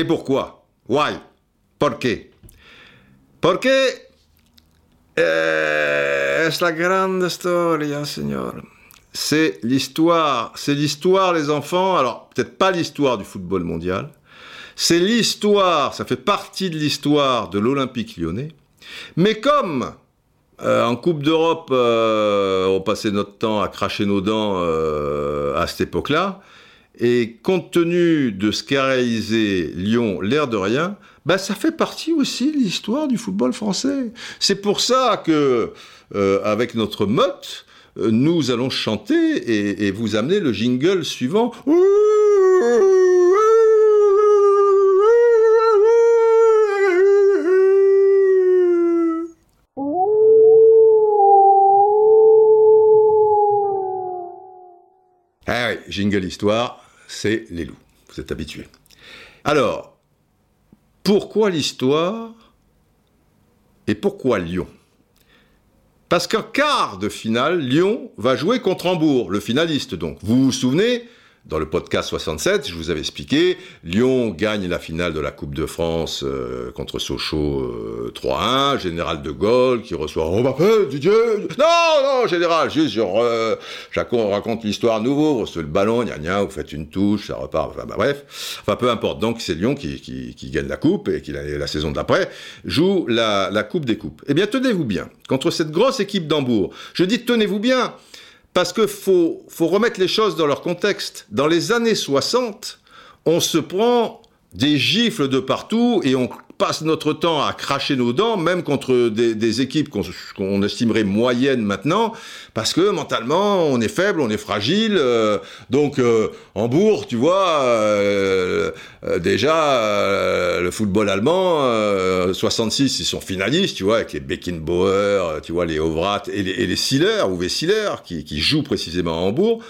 Et pourquoi? Why? Pourquoi Porque eh, es la grande storia, signor. C'est l'histoire, c'est l'histoire, les enfants. Alors, peut-être pas l'histoire du football mondial, c'est l'histoire, ça fait partie de l'histoire de l'Olympique lyonnais. Mais comme euh, en Coupe d'Europe, euh, on passait notre temps à cracher nos dents euh, à cette époque-là, Et compte tenu de ce qu'a réalisé Lyon, l'air de rien, bah, ça fait partie aussi de l'histoire du football français. C'est pour ça que, euh, avec notre euh, nous allons chanter et, et, vous amener le jingle suivant. Ah oui, jingle histoire, c'est les loups. Vous êtes habitués. Alors, pourquoi l'histoire et pourquoi Lyon? Parce qu'en quart de finale, Lyon va jouer contre Hambourg, le finaliste donc. Vous vous souvenez dans le podcast 67, je vous avais expliqué, Lyon gagne la finale de la Coupe de France euh, contre Sochaux euh, 3-1, Général de Gaulle qui reçoit on m'appelle Didier Non, non, Général, juste re, je raconte l'histoire nouveau, recevez le ballon, gna gna, vous faites une touche, ça repart, enfin bah, bref, enfin peu importe. Donc c'est Lyon qui, qui, qui, gagne la Coupe et qui la saison d'après joue la, la Coupe des Coupes. Eh bien tenez-vous bien, contre cette grosse équipe d'Hambourg, je dis tenez-vous bien, parce qu'il faut, faut remettre les choses dans leur contexte. Dans les années 60, on se prend des gifles de partout et on passe notre temps à cracher nos dents, même contre des, équipes qu'on qu estimerait moyennes maintenant, parce que mentalement, on est faible, on est fragile. Euh, donc, euh, Hambourg, tu vois, euh, déjà, euh, le football allemand, 66, ils sont finalistes, tu vois, avec les Beckenbauer, tu vois, les Ovrat et les, et les Siller, ou Siller, qui, qui jouent précisément à Hambourg.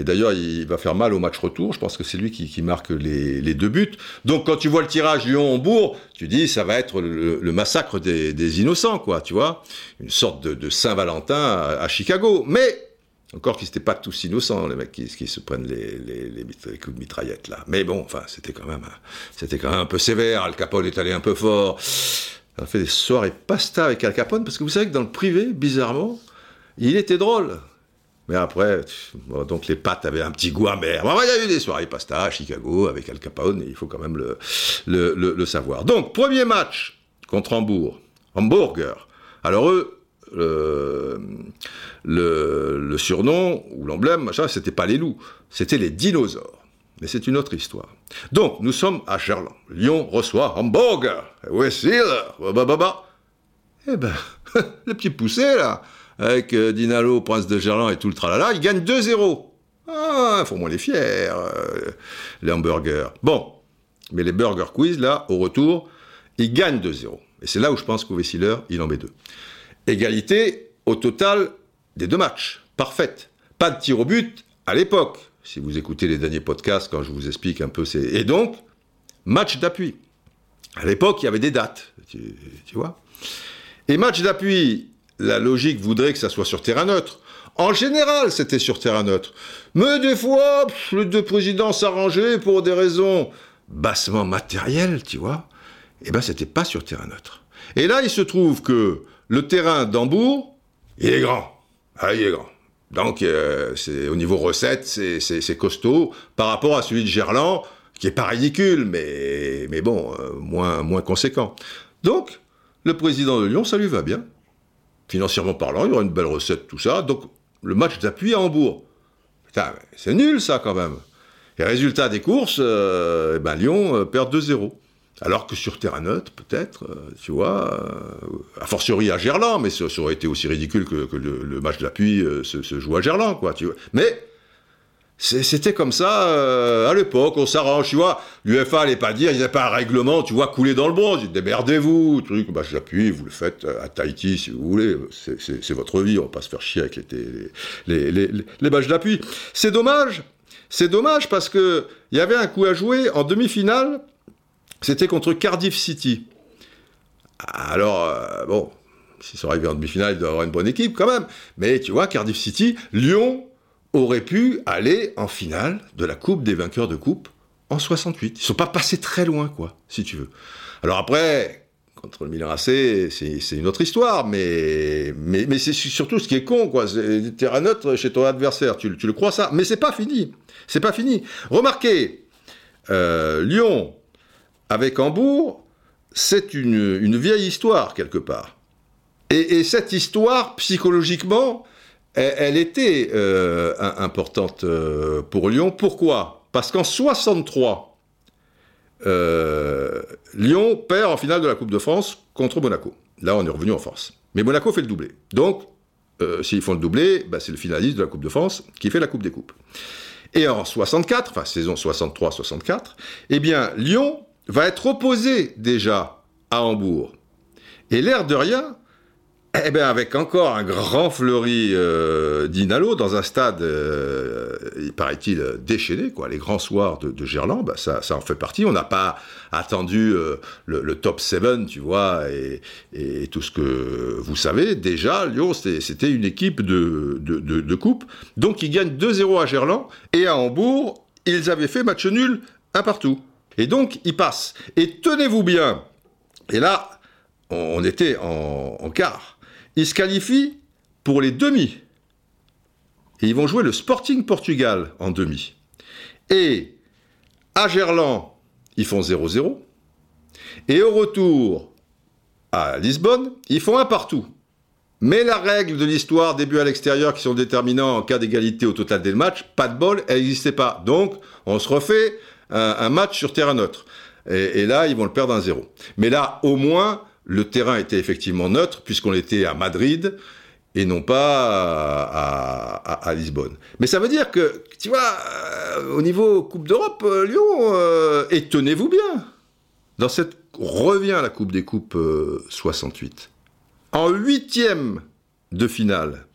Et d'ailleurs, il va faire mal au match retour. Je pense que c'est lui qui, marque les, deux buts. Donc, quand tu vois le tirage Lyon-Hambourg, tu dis ça va être le, massacre des, innocents, quoi. Tu vois, une sorte de, Saint-Valentin à, Chicago. Mais encore qu'ils n'étaient pas tous innocents, les mecs qui, se prennent les, coups de mitraillette là. Mais bon, enfin, c'était quand même, c'était quand même un peu sévère. Al Capone est allé un peu fort. On a fait des soirées pasta avec Al Capone parce que vous savez que dans le privé, bizarrement, il était drôle. Mais après, donc les pâtes avaient un petit goût amer. Il y a eu des soirées pasta à Chicago avec Al Capone, il faut quand même le, savoir. Donc, premier match contre Hambourg. Hamburger. Alors eux, le, surnom ou l'emblème, machin, c'était pas les loups, c'était les dinosaures. Mais c'est une autre histoire. Donc, nous sommes à Gerland. Lyon reçoit Hamburger. Est bah, bah, bah. Eh ben, le petit poussé, là, avec euh, Dinalo, Prince de Gerland et tout le tralala, ils gagnent 2-0. Ah, faut moins les fiers, euh, les hamburgers. Bon, mais les burger quiz, là, au retour, ils gagnent 2-0. Et c'est là où je pense qu'au Wessiller, il en met deux. Égalité au total des deux matchs. Parfaite. Pas de tir au but à l'époque. Si vous écoutez les derniers podcasts, quand je vous explique un peu, c'est. Et donc, match d'appui. À l'époque, il y avait des dates, tu vois. Et match d'appui, la logique voudrait que ça soit sur terrain neutre. En général, c'était sur terrain neutre. Mais des fois, les deux présidents s'arrangeaient pour des raisons bassement matérielles, tu vois. Eh ben, c'était pas sur terrain neutre. Et là, il se trouve que le terrain d'Hambourg, il est grand. Ah, il est grand. Donc, euh, au niveau recette, c'est, costaud par rapport à celui de Gerland, qui est pas ridicule, mais, mais bon, euh, moins, moins conséquent. Donc, le président de Lyon, ça lui va bien financièrement parlant, il y aura une belle recette, tout ça. Donc, le match d'appui à Hambourg. Putain, c'est nul ça quand même. Et résultat des courses, euh, ben Lyon euh, perd 2-0. Alors que sur terrain neutre, peut-être, euh, tu vois, a fortiori à Gerland, mais ça, aurait été aussi ridicule que, le, match d'appui se, se, joue à Gerland, quoi, tu vois. Mais c'était comme ça euh, à l'époque, on s'arrange, tu vois. L'UFA allait pas dire, il n'y a pas un règlement, tu vois, couler dans le bronze, démerdez-vous, truc, bah j'appuie, vous le faites à Tahiti si vous voulez, c'est votre vie, on va pas se faire chier avec les, les, les, les, d'appui. C'est dommage, c'est dommage parce que il y avait un coup à jouer en demi-finale, c'était contre Cardiff City. Alors, euh, bon, s'ils sont arrivés en demi-finale, ils doivent avoir une bonne équipe quand même, mais tu vois, Cardiff City, Lyon, aurait pu aller en finale de la Coupe des vainqueurs de coupe en 68. Ils sont pas passés très loin, quoi, si tu veux. Alors après, contre le Milan AC, c'est une autre histoire, mais, mais, c'est surtout ce qui est con, quoi. C'est terrain neutre chez ton adversaire, tu, le crois ça Mais c'est pas fini. C'est pas fini. Remarquez, euh, Lyon avec Hambourg, c'est une, vieille histoire, quelque part. Et cette histoire, psychologiquement, elle, était euh, importante euh, pour Lyon. Pourquoi? Parce qu'en 63, euh, Lyon perd en finale de la Coupe de France contre Monaco. Là, on est revenu en force. Mais Monaco fait le doublé. Donc, s'ils font le doublé, bah, c'est le finaliste de la Coupe de France qui fait la Coupe des Coupes. Et en 64, enfin saison 63-64, eh bien, Lyon va être opposé déjà à Hambourg. Et l'air de rien, eh bien, avec encore un grand fleuri euh, d'Inalo dans un stade, euh, paraît-il, déchaîné, quoi. Les grands soirs de, Gerland, bah, ça, en fait partie. On n'a pas attendu euh, le, top 7, tu vois, et, tout ce que vous savez. Déjà, Lyon, c'était une équipe de, coupe. Donc, ils gagnent 2-0 à Gerland. Et à Hambourg, ils avaient fait match nul un partout. Et donc, ils passent. Et tenez-vous bien. Et là, on, était en quart ils se qualifient pour les demi. Et ils vont jouer le Sporting Portugal en demi. Et à Gerland, ils font 0-0. Et au retour à Lisbonne, ils font un partout. Mais la règle de l'histoire des buts à l'extérieur qui sont déterminants en cas d'égalité au total des matchs, pas de bol, elle n'existait pas. Donc, on se refait un, match sur terrain neutre. Et, et, là, ils vont le perdre un 0. Mais là, au moins, le terrain était effectivement neutre, puisqu'on était à Madrid et non pas à, Lisbonne. Mais ça veut dire que, tu vois, euh, au niveau Coupe d'Europe, euh, Lyon, euh, et tenez-vous bien, dans cette revient la Coupe des Coupes 68. En huitième de finale,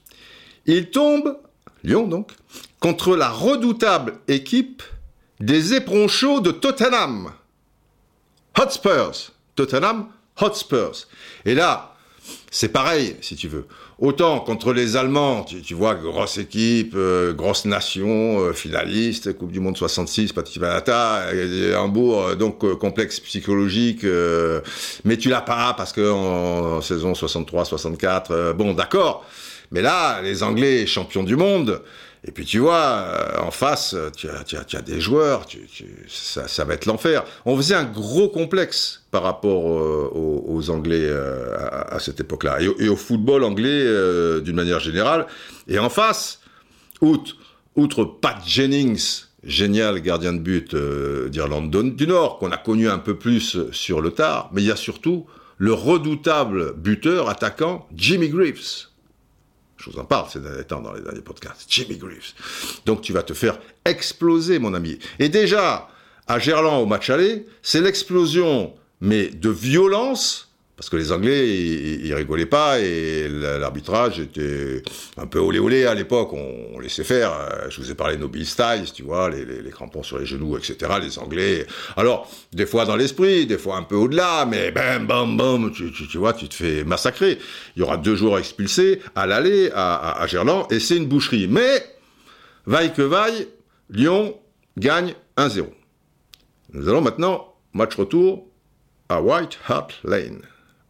il tombe, Lyon donc, contre la redoutable équipe des éperons chauds de Tottenham. Hotspurs. Tottenham, Hotspurs. Et là, c'est pareil, si tu veux. Autant contre les Allemands, tu, vois, grosse équipe, euh, grosse nation, euh, finaliste, Coupe du Monde 66, Patipanata, Hambourg, euh, donc complexe psychologique, mais tu l'as pas parce que en, saison 63-64, bon, d'accord. Mais là, les Anglais champions du monde, et puis tu vois, euh, en face, tu as, des joueurs, ça, va être l'enfer. On faisait un gros complexe par rapport euh, aux, Anglais euh, à, cette époque-là, et, au football anglais d'une manière générale. Et en face, outre, outre Pat Jennings, génial gardien de but d'Irlande du Nord, qu'on a connu un peu plus sur le tard, mais il y a surtout le redoutable buteur attaquant Jimmy Greaves je vous en parle ces derniers temps dans les derniers podcasts. Jimmy Greaves. Donc tu vas te faire exploser, mon ami. Et déjà, à Gerland, au match aller, c'est l'explosion, mais de violence parce que les Anglais, ils, rigolaient pas et l'arbitrage était un peu olé olé à l'époque. On, laissait faire. Euh, je vous ai parlé de Bill Styles, tu vois, les, crampons sur les genoux, etc. Les Anglais. Alors, des fois dans l'esprit, des fois un peu au-delà, mais bam, bam, bam, tu, vois, tu te fais massacrer. Il y aura deux joueurs expulsés à l'aller à, à Gerland et c'est une boucherie. Mais, vaille que vaille, Lyon gagne 1-0. Nous allons maintenant, match retour à White Hart Lane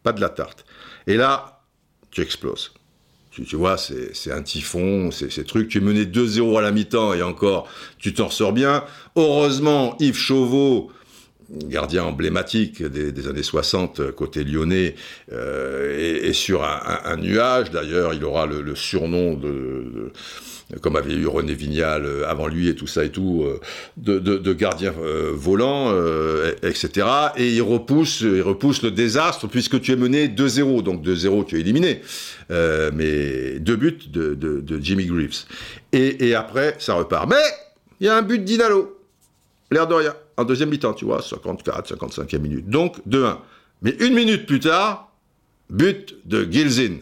pas de la tarte. Et là, tu exploses. Tu, vois, c'est un typhon, c'est ces trucs. Tu es mené 2-0 à la mi-temps et encore, tu t'en sors bien. Heureusement, Yves Chauveau, gardien emblématique des, années 60 côté lyonnais, euh, est, sur un, nuage. D'ailleurs, il aura le, surnom de comme avait eu René Vignal euh, avant lui et tout ça et tout, euh, de, de, gardien euh, volant, etc. Et il repousse, il repousse le désastre puisque tu es mené 2-0, donc 2-0 tu es éliminé, mais deux buts de, de, Jimmy Greaves. Et, et, après, ça repart. Mais il y a un but d'Inalo, l'air de rien, en deuxième mi-temps, tu vois, 54, 55e minute. Donc 2-1. Mais une minute plus tard, but de Gilzin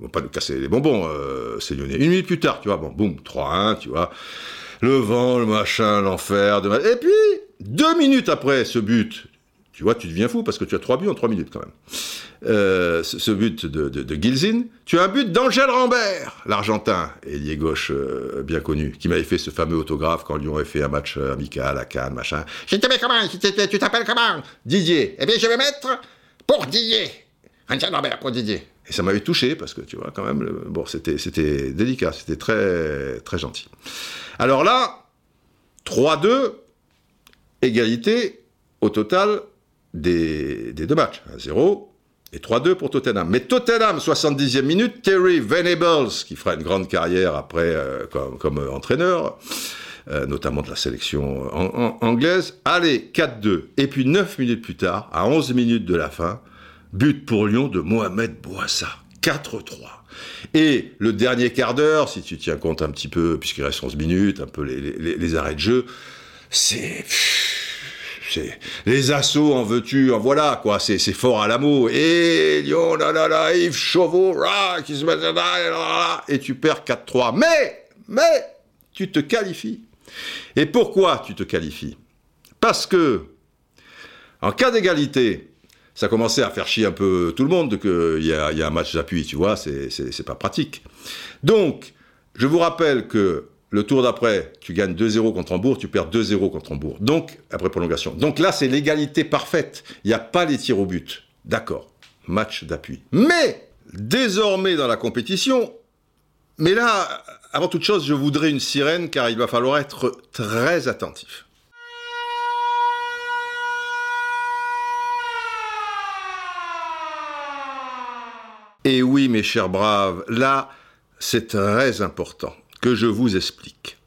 vont pas nous casser les bonbons, euh, c'est lyonnais. Une minute plus tard, tu vois, bon, boum, 3-1, tu vois. Le vent, le machin, l'enfer. De... Et puis, deux minutes après ce but, tu vois, tu deviens fou parce que tu as trois buts en trois minutes quand même. Euh, ce, but de, de, Gilzin, tu as un but d'Angèle Rambert, l'Argentin, ailier gauche euh, bien connu, qui m'avait fait ce fameux autographe quand Lyon avait fait un match amical à Cannes, machin. Je t'appelle comment? Tu t'appelles comment? Didier. Eh bien, je vais mettre pour Didier. Angèle Rambert pour Didier. Et ça m'avait touché parce que tu vois quand même, bon, c'était, délicat, c'était très, gentil. Alors là, 3-2, égalité au total des, deux matchs. 1-0 et 3-2 pour Tottenham. Mais Tottenham, 70e minute, Terry Venables, qui fera une grande carrière après euh, comme, comme, entraîneur, euh, notamment de la sélection anglaise. Allez, 4-2. Et puis 9 minutes plus tard, à 11 minutes de la fin, but pour Lyon de Mohamed Bouassa. 4-3. Et le dernier quart d'heure, si tu tiens compte un petit peu, puisqu'il reste 11 minutes, un peu les arrêts de jeu, c'est les assauts en veux-tu, en voilà, quoi, c'est fort à l'amour. Et Lyon, là, là, là, Yves Chauveau, qui se met là, là, et tu perds 4-3. Mais, mais, tu te qualifies. Et pourquoi tu te qualifies? Parce que, en cas d'égalité, ça commençait à faire chier un peu tout le monde qu'il y a, y a un match d'appui, tu vois, c'est pas pratique. Donc, je vous rappelle que le tour d'après, tu gagnes 2-0 contre Hambourg, tu perds 2-0 contre Hambourg. Donc, après prolongation. Donc là, c'est l'égalité parfaite. Il n'y a pas les tirs au but. D'accord. Match d'appui. Mais, désormais dans la compétition, mais là, avant toute chose, je voudrais une sirène car il va falloir être très attentif. Et oui, mes chers braves, là, c'est très important que je vous explique.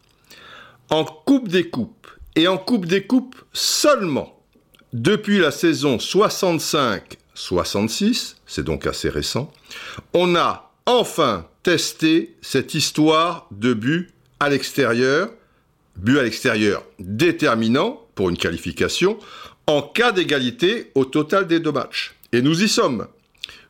En Coupe des Coupes, et en Coupe des Coupes seulement, depuis la saison 65-66, c'est donc assez récent, on a enfin testé cette histoire de but à l'extérieur, but à l'extérieur déterminant pour une qualification, en cas d'égalité au total des deux matchs. Et nous y sommes.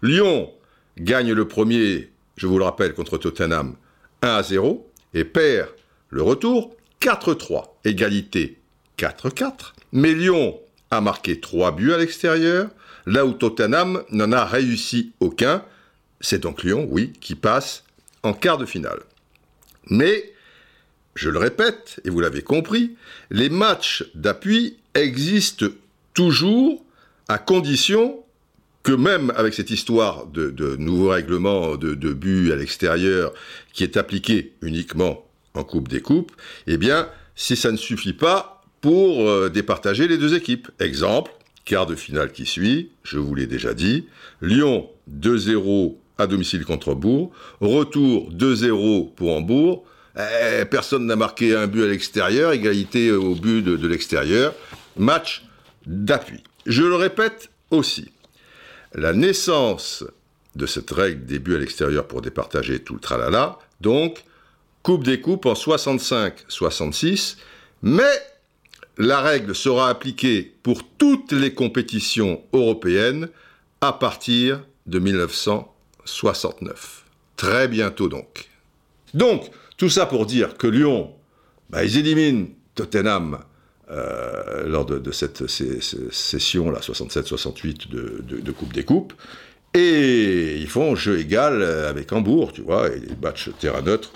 Lyon gagne le premier, je vous le rappelle, contre Tottenham 1 à 0 et perd le retour 4-3. Égalité 4-4. Mais Lyon a marqué 3 buts à l'extérieur, là où Tottenham n'en a réussi aucun. C'est donc Lyon, oui, qui passe en quart de finale. Mais, je le répète, et vous l'avez compris, les matchs d'appui existent toujours à condition que même avec cette histoire de, nouveau règlement de, de but à l'extérieur qui est appliqué uniquement en Coupe des Coupes, eh bien, si ça ne suffit pas pour euh, départager les deux équipes. Exemple, quart de finale qui suit, je vous l'ai déjà dit, Lyon 2-0 à domicile contre Bourg, retour 2-0 pour Hambourg, eh, personne n'a marqué un but à l'extérieur, égalité au but de l'extérieur, match d'appui. Je le répète aussi, la naissance de cette règle des buts à l'extérieur pour départager tout le tralala, donc Coupe des Coupes en 65-66, mais la règle sera appliquée pour toutes les compétitions européennes à partir de 1969. Très bientôt donc. Donc, tout ça pour dire que Lyon, bah, ils éliminent Tottenham euh, lors de, cette session là 67-68 de, Coupe des Coupes. Et ils font jeu égal avec Hambourg, tu vois, et les matchs terrain neutre.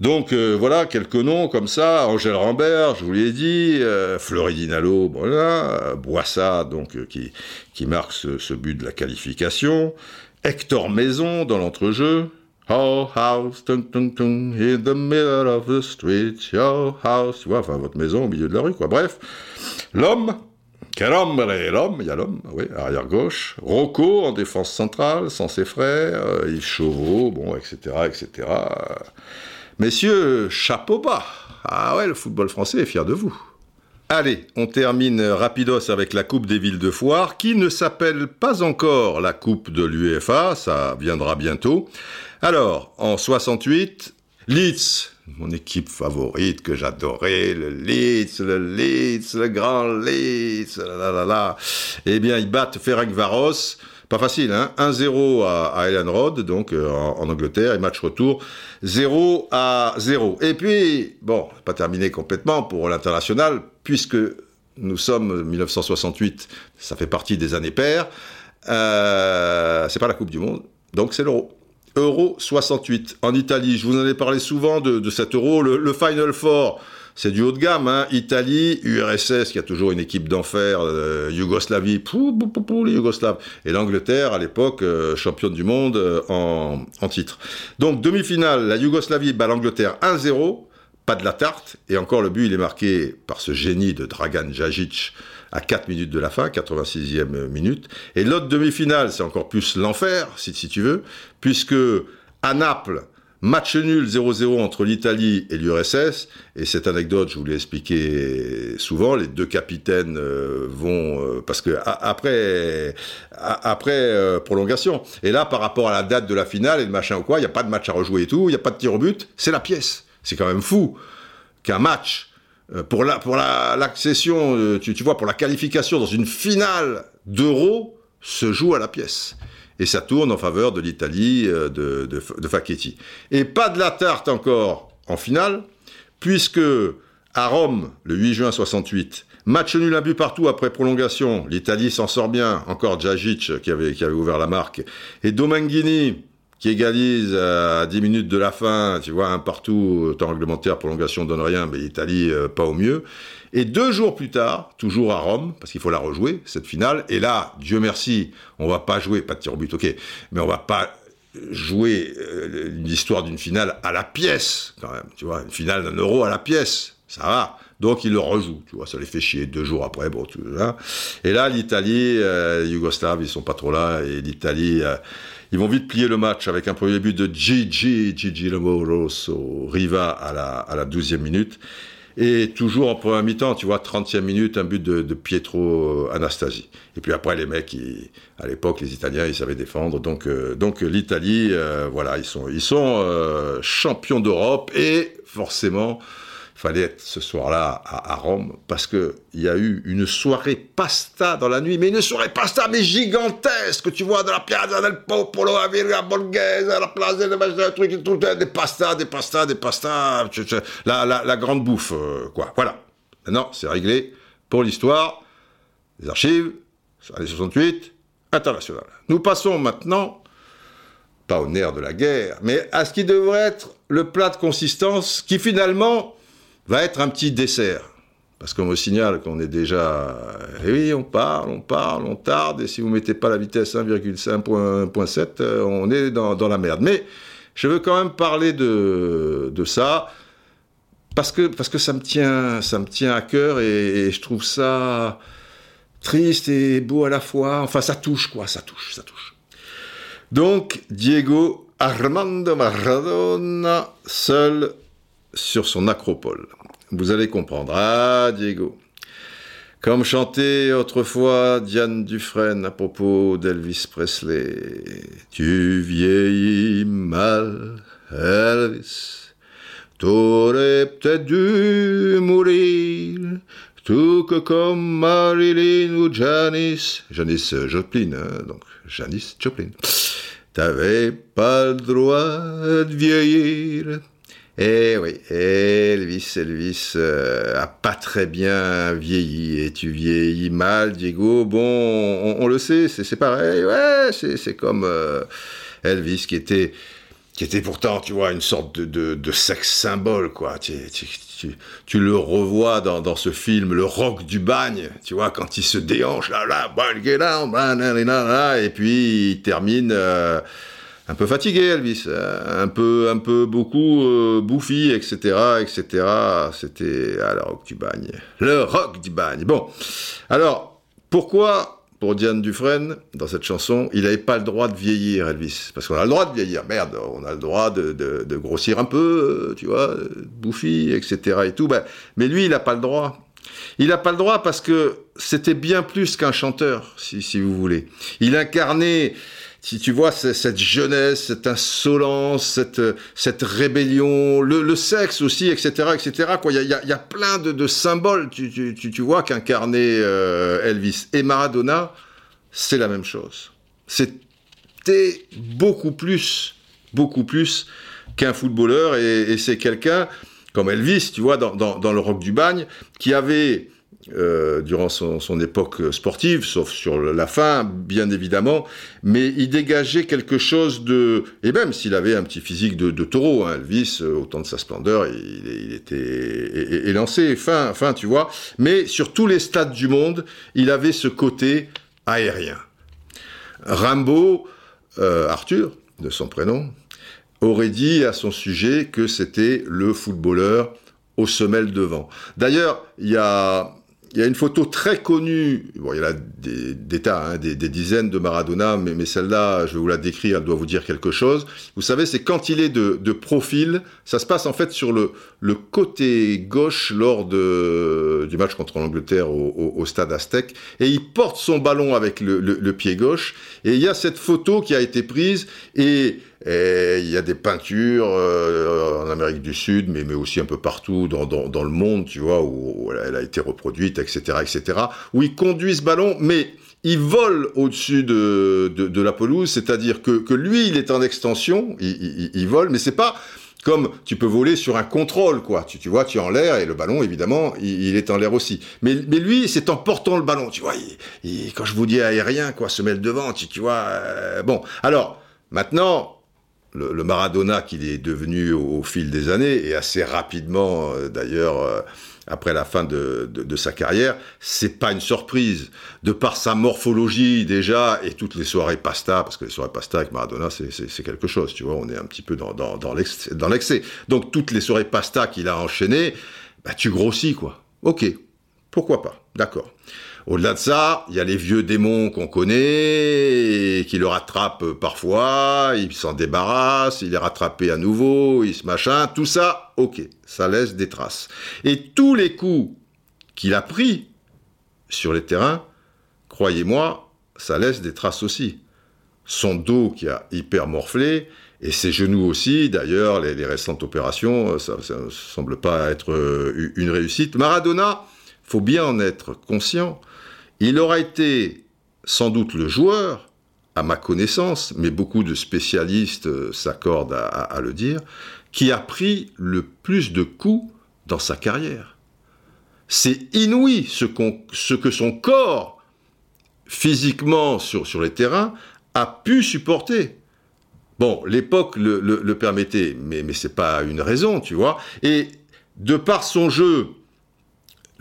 Donc euh, voilà, quelques noms comme ça. Angèle Rambert, je vous l'ai dit, euh, Floridinalo, voilà, Boissa, donc qui, qui marque ce, ce, but de la qualification. Hector Maison dans l'entrejeu, Your house, tung, tung, tung, in the middle of the street, your house, tu vois, enfin votre maison au milieu de la rue, quoi. Bref, l'homme, quel homme, l'homme, il y a l'homme, oui, arrière gauche, Rocco en défense centrale, sans ses frères, euh, Yves Chauveau, bon, etc., etc. Messieurs, chapeau bas. Ah ouais, le football français est fier de vous. Allez, on termine rapidos avec la Coupe des villes de foire, qui ne s'appelle pas encore la Coupe de l'UEFA, ça viendra bientôt. Alors, en 68, Leeds, mon équipe favorite que j'adorais, le Leeds, le Leeds, le grand Leeds, là là là. Eh bien, ils battent Varos, Pas facile, hein 1-0 à, à Ellen Road, donc euh, en, Angleterre, et match retour 0 à 0. Et puis, bon, pas terminé complètement pour l'international, puisque nous sommes 1968, ça fait partie des années paires. Euh, c'est pas la Coupe du Monde, donc c'est l'Euro. Euro 68 en Italie. Je vous en ai parlé souvent de, cet euro. Le, Final Four, c'est du haut de gamme. Hein. Italie, URSS, qui a toujours une équipe d'enfer, euh, Yougoslavie, les Yougoslaves. Et l'Angleterre, à l'époque, euh, championne du monde euh, en, en, titre. Donc, demi-finale, la Yougoslavie bat l'Angleterre 1-0. Pas de la tarte. Et encore, le but, il est marqué par ce génie de Dragan Jajic à 4 minutes de la fin, 86e minute. Et l'autre demi-finale, c'est encore plus l'enfer, si, tu veux, puisque à Naples, Match nul 0-0 entre l'Italie et l'URSS. Et cette anecdote, je vous l'ai expliqué souvent, les deux capitaines euh, vont... Euh, parce que après, après euh, prolongation. Et là, par rapport à la date de la finale et le machin ou quoi, il n'y a pas de match à rejouer et tout, il n'y a pas de tir au but, c'est la pièce. C'est quand même fou qu'un match pour la pour l'accession, tu, tu vois, pour la qualification dans une finale d'Euro se joue à la pièce. Et ça tourne en faveur de l'Italie euh, de, de, de Facchetti. Et pas de la tarte encore en finale, puisque à Rome, le 8 juin 68, match nul à but partout après prolongation, l'Italie s'en sort bien, encore Djajic qui avait, qui avait ouvert la marque, et Domenghini qui égalise à 10 minutes de la fin, tu vois, un partout, temps réglementaire, prolongation donne rien, mais l'Italie euh, pas au mieux. Et deux jours plus tard, toujours à Rome, parce qu'il faut la rejouer, cette finale, et là, Dieu merci, on va pas jouer, pas de tir au but, ok, mais on va pas jouer euh, l'histoire d'une finale à la pièce, quand même, tu vois, une finale d'un euro à la pièce, ça va. Donc il le rejoue, tu vois, ça les fait chier deux jours après, bon, tout là. Et là, l'Italie, euh, les Yougoslaves, ils sont pas trop là, et l'Italie, euh, ils vont vite plier le match avec un premier but de Gigi, Gigi Rosso, Riva à la, à la 12e minute. Et toujours en première mi-temps, tu vois, 30e minute, un but de, Pietro Anastasi. Et puis après, les mecs, à l'époque, les Italiens, ils savaient défendre. Donc, euh, donc l'Italie, euh, voilà, ils sont, ils sont euh, champions d'Europe et forcément, fallait être ce soir-là à, Rome parce que il y a eu une soirée pasta dans la nuit, mais une soirée pasta mais gigantesque, tu vois, de la Piazza del Popolo, la Villa Borghese, la place des trucs, tout, des pastas, des pastas, des pastas, la, la, la grande bouffe, euh, quoi. Voilà. Maintenant, c'est réglé pour l'histoire, les archives, les 68, international. Nous passons maintenant pas au nerf de la guerre, mais à ce qui devrait être le plat de consistance qui finalement va être un petit dessert. Parce qu'on me signale qu'on est déjà... Eh oui, on parle, on parle, on tarde, et si vous ne mettez pas la vitesse 1,5.7, euh, on est dans, la merde. Mais je veux quand même parler de, de ça, parce que, parce que ça, me tient, ça me tient à cœur, et, je trouve ça triste et beau à la fois. Enfin, ça touche, quoi, ça touche, ça touche. Donc, Diego Armando Maradona, seul sur son acropole. Vous allez comprendre. Ah, Diego. Comme chantait autrefois Diane Dufresne à propos d'Elvis Presley. Tu vieillis mal, Elvis. T'aurais peut-être dû mourir, tout que comme Marilyn ou Janis. Janis Joplin, hein, donc Janis Joplin. T'avais pas le droit de vieillir, eh oui, Elvis, Elvis euh, a pas très bien vieilli. Et tu vieillis mal, Diego? Bon, on, le sait, c'est pareil. Ouais, c'est comme euh, Elvis qui était, qui était pourtant, tu vois, une sorte de, de, sexe symbole, quoi. Tu, tu, le revois dans, dans, ce film, le rock du bagne, tu vois, quand il se déhanche, là, là, et puis il termine. Euh, un peu fatigué, Elvis, un peu, un peu beaucoup euh, bouffi, etc., etc. C'était à le rock du bagne. Le rock du bagne. Bon, alors, pourquoi, pour Diane Dufresne, dans cette chanson, il n'avait pas le droit de vieillir, Elvis? Parce qu'on a le droit de vieillir, merde, on a le droit de, de, grossir un peu, euh, tu vois, bouffi, etc. et tout. Ben, mais lui, il n'a pas le droit. Il n'a pas le droit parce que c'était bien plus qu'un chanteur, si, si vous voulez. Il incarnait si tu vois cette jeunesse, cette insolence, cette, cette rébellion, le, sexe aussi, etc., etc. Quoi, il y a, y a, plein de, de symboles, tu, tu, tu vois, qu'incarnait euh, Elvis et Maradona, c'est la même chose. C'était beaucoup plus, beaucoup plus qu'un footballeur, et, et c'est quelqu'un comme Elvis, tu vois, dans, dans, dans le rock du bagne, qui avait euh, durant son, époque sportive, sauf sur la fin, bien évidemment, mais il dégageait quelque chose de... Et même s'il avait un petit physique de, taureau, hein, Elvis, euh, au temps de sa splendeur, il, était élancé, fin, fin, tu vois, mais sur tous les stades du monde, il avait ce côté aérien. Rimbaud, euh, Arthur, de son prénom, aurait dit à son sujet que c'était le footballeur aux semelles devant. D'ailleurs, il y a il y a une photo très connue, bon, il y en a des, tas, hein, des, dizaines de Maradona, mais, celle-là, je vais vous la décrire, elle doit vous dire quelque chose. Vous savez, c'est quand il est de, profil, ça se passe en fait sur le, côté gauche lors du match contre l'Angleterre au, stade Aztec, et il porte son ballon avec le, le pied gauche, et il y a cette photo qui a été prise, et et il y a des peintures euh, en Amérique du Sud, mais, mais aussi un peu partout dans, dans, dans le monde, tu vois, où, elle a été reproduite, etc., etc., où il conduit ce ballon, mais il vole au-dessus de, de, de, la pelouse, c'est-à-dire que, que lui, il est en extension, il, il, il vole, mais c'est pas comme tu peux voler sur un contrôle, quoi. Tu, tu vois, tu es en l'air et le ballon, évidemment, il, est en l'air aussi. Mais, mais lui, c'est en portant le ballon, tu vois. Il, quand je vous dis aérien, quoi, se met devant, tu, tu vois. Euh, bon, alors maintenant, le, Maradona qu'il est devenu au, fil des années, et assez rapidement euh, d'ailleurs euh, après la fin de, sa carrière, c'est pas une surprise. De par sa morphologie déjà, et toutes les soirées pasta, parce que les soirées pasta avec Maradona, c'est quelque chose, tu vois, on est un petit peu dans, dans, dans l'excès. Donc toutes les soirées pasta qu'il a enchaînées, bah, tu grossis, quoi. Ok, pourquoi pas, d'accord. Au-delà de ça, il y a les vieux démons qu'on connaît, qui le rattrapent parfois, il s'en débarrasse, il est rattrapé à nouveau, il se machin, tout ça, ok, ça laisse des traces. Et tous les coups qu'il a pris sur les terrains, croyez-moi, ça laisse des traces aussi. Son dos qui a hyper morflé, et ses genoux aussi, d'ailleurs, les, récentes opérations, ça ne semble pas être euh, une réussite. Maradona, faut bien en être conscient, il aura été sans doute le joueur, à ma connaissance, mais beaucoup de spécialistes euh, s'accordent à, le dire, qui a pris le plus de coups dans sa carrière. C'est inouï ce, que son corps, physiquement sur, sur les terrains, a pu supporter. Bon, l'époque le, permettait, mais, mais c'est pas une raison, tu vois. Et de par son jeu,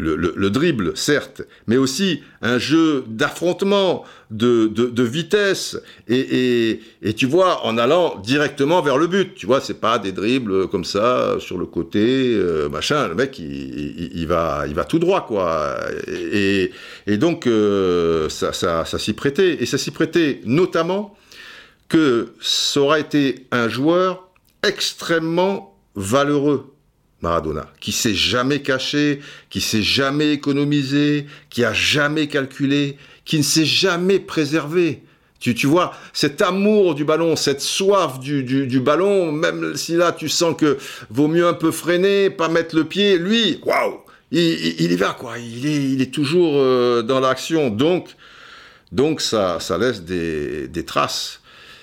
le, dribble, certes, mais aussi un jeu d'affrontement, de, vitesse, et, tu vois, en allant directement vers le but. Tu vois, c'est pas des dribbles comme ça, sur le côté, euh, machin. Le mec, il, va, tout droit, quoi. Et, donc, euh, ça, ça, ça s'y prêtait. Et ça s'y prêtait notamment que ça aurait été un joueur extrêmement valeureux Maradona, qui s'est jamais caché, qui s'est jamais économisé, qui a jamais calculé, qui ne s'est jamais préservé. Tu, tu vois, cet amour du ballon, cette soif du, du, ballon, même si là tu sens que vaut mieux un peu freiner, pas mettre le pied, lui, waouh, il, il, y va quoi, il est, il est toujours euh, dans l'action. Donc, donc ça, ça laisse des, des traces.